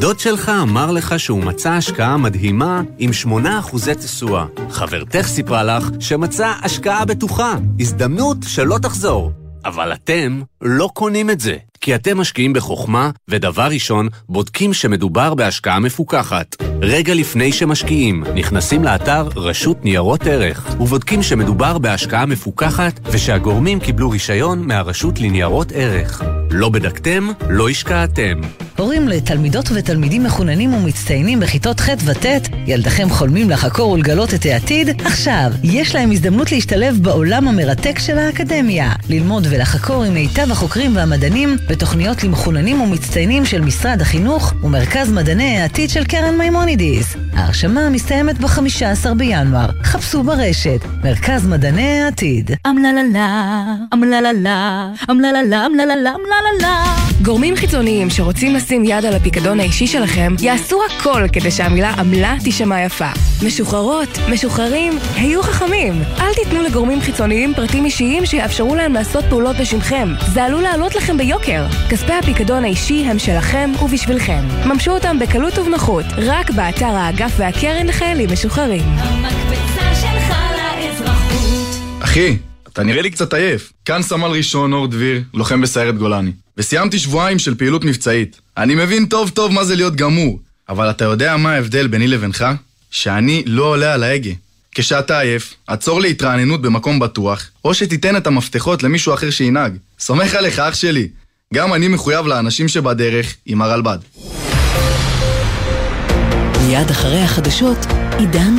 דוד שלך אמר לך שהוא מצא השקעה מדהימה עם 8% תשואה. חברתך סיפרה לך שמצא השקעה בטוחה, הזדמנות שלא תחזור. אבל אתם לא קונים את זה, כי אתם משקיעים בחוכמה, ודבר ראשון, בודקים שמדובר בהשקעה מפוקחת. רגע לפני שמשקיעים, נכנסים לאתר רשות ניירות ערך, ובודקים שמדובר בהשקעה מפוקחת, ושהגורמים קיבלו רישיון מהרשות לניירות ערך. לא בדקתם, לא השקעתם. הורים לתלמידות ותלמידים מחוננים ומצטיינים בכיתות ח' וט', ילדיכם חולמים לחקור ולגלות את העתיד? עכשיו, יש להם הזדמנות להשתלב בעולם המרתק של האקדמיה. ללמוד ולחקור עם מיטב החוקרים והמדענים בתוכניות למחוננים ומצטיינים של משרד החינוך ומרכז מדעני העתיד של קרן מימונידיס. ההרשמה מסתיימת ב-15 בינואר. חפשו ברשת, מרכז מדעני העתיד. אמללה, אמללה, אמללה, אמללה, אמללה. גורמים חיצוניים שרוצים לשים יד על הפיקדון האישי שלכם, יעשו הכל כדי שהמילה עמלה תישמע יפה. משוחררות, משוחררים, היו חכמים. אל תיתנו לגורמים חיצוניים פרטים אישיים שיאפשרו להם לעשות פעולות בשמכם. זה עלול לעלות לכם ביוקר. כספי הפיקדון האישי הם שלכם ובשבילכם. ממשו אותם בקלות ובנוחות, רק באתר האגף והקרן לחיילים משוחררים. המקפצה שלך לאזרחות. אחי, אתה נראה לי קצת עייף. כאן סמל ראשון אור דביר, לוחם בסיירת גולני. וסיימתי שבועיים של פעילות מבצעית. אני מבין טוב טוב מה זה להיות גמור, אבל אתה יודע מה ההבדל ביני לבינך? שאני לא עולה על ההגה. כשאתה עייף, עצור להתרעננות במקום בטוח, או שתיתן את המפתחות למישהו אחר שינהג. סומך עליך, אח שלי. גם אני מחויב לאנשים שבדרך עם הרלב"ד. מיד אחרי החדשות, עידן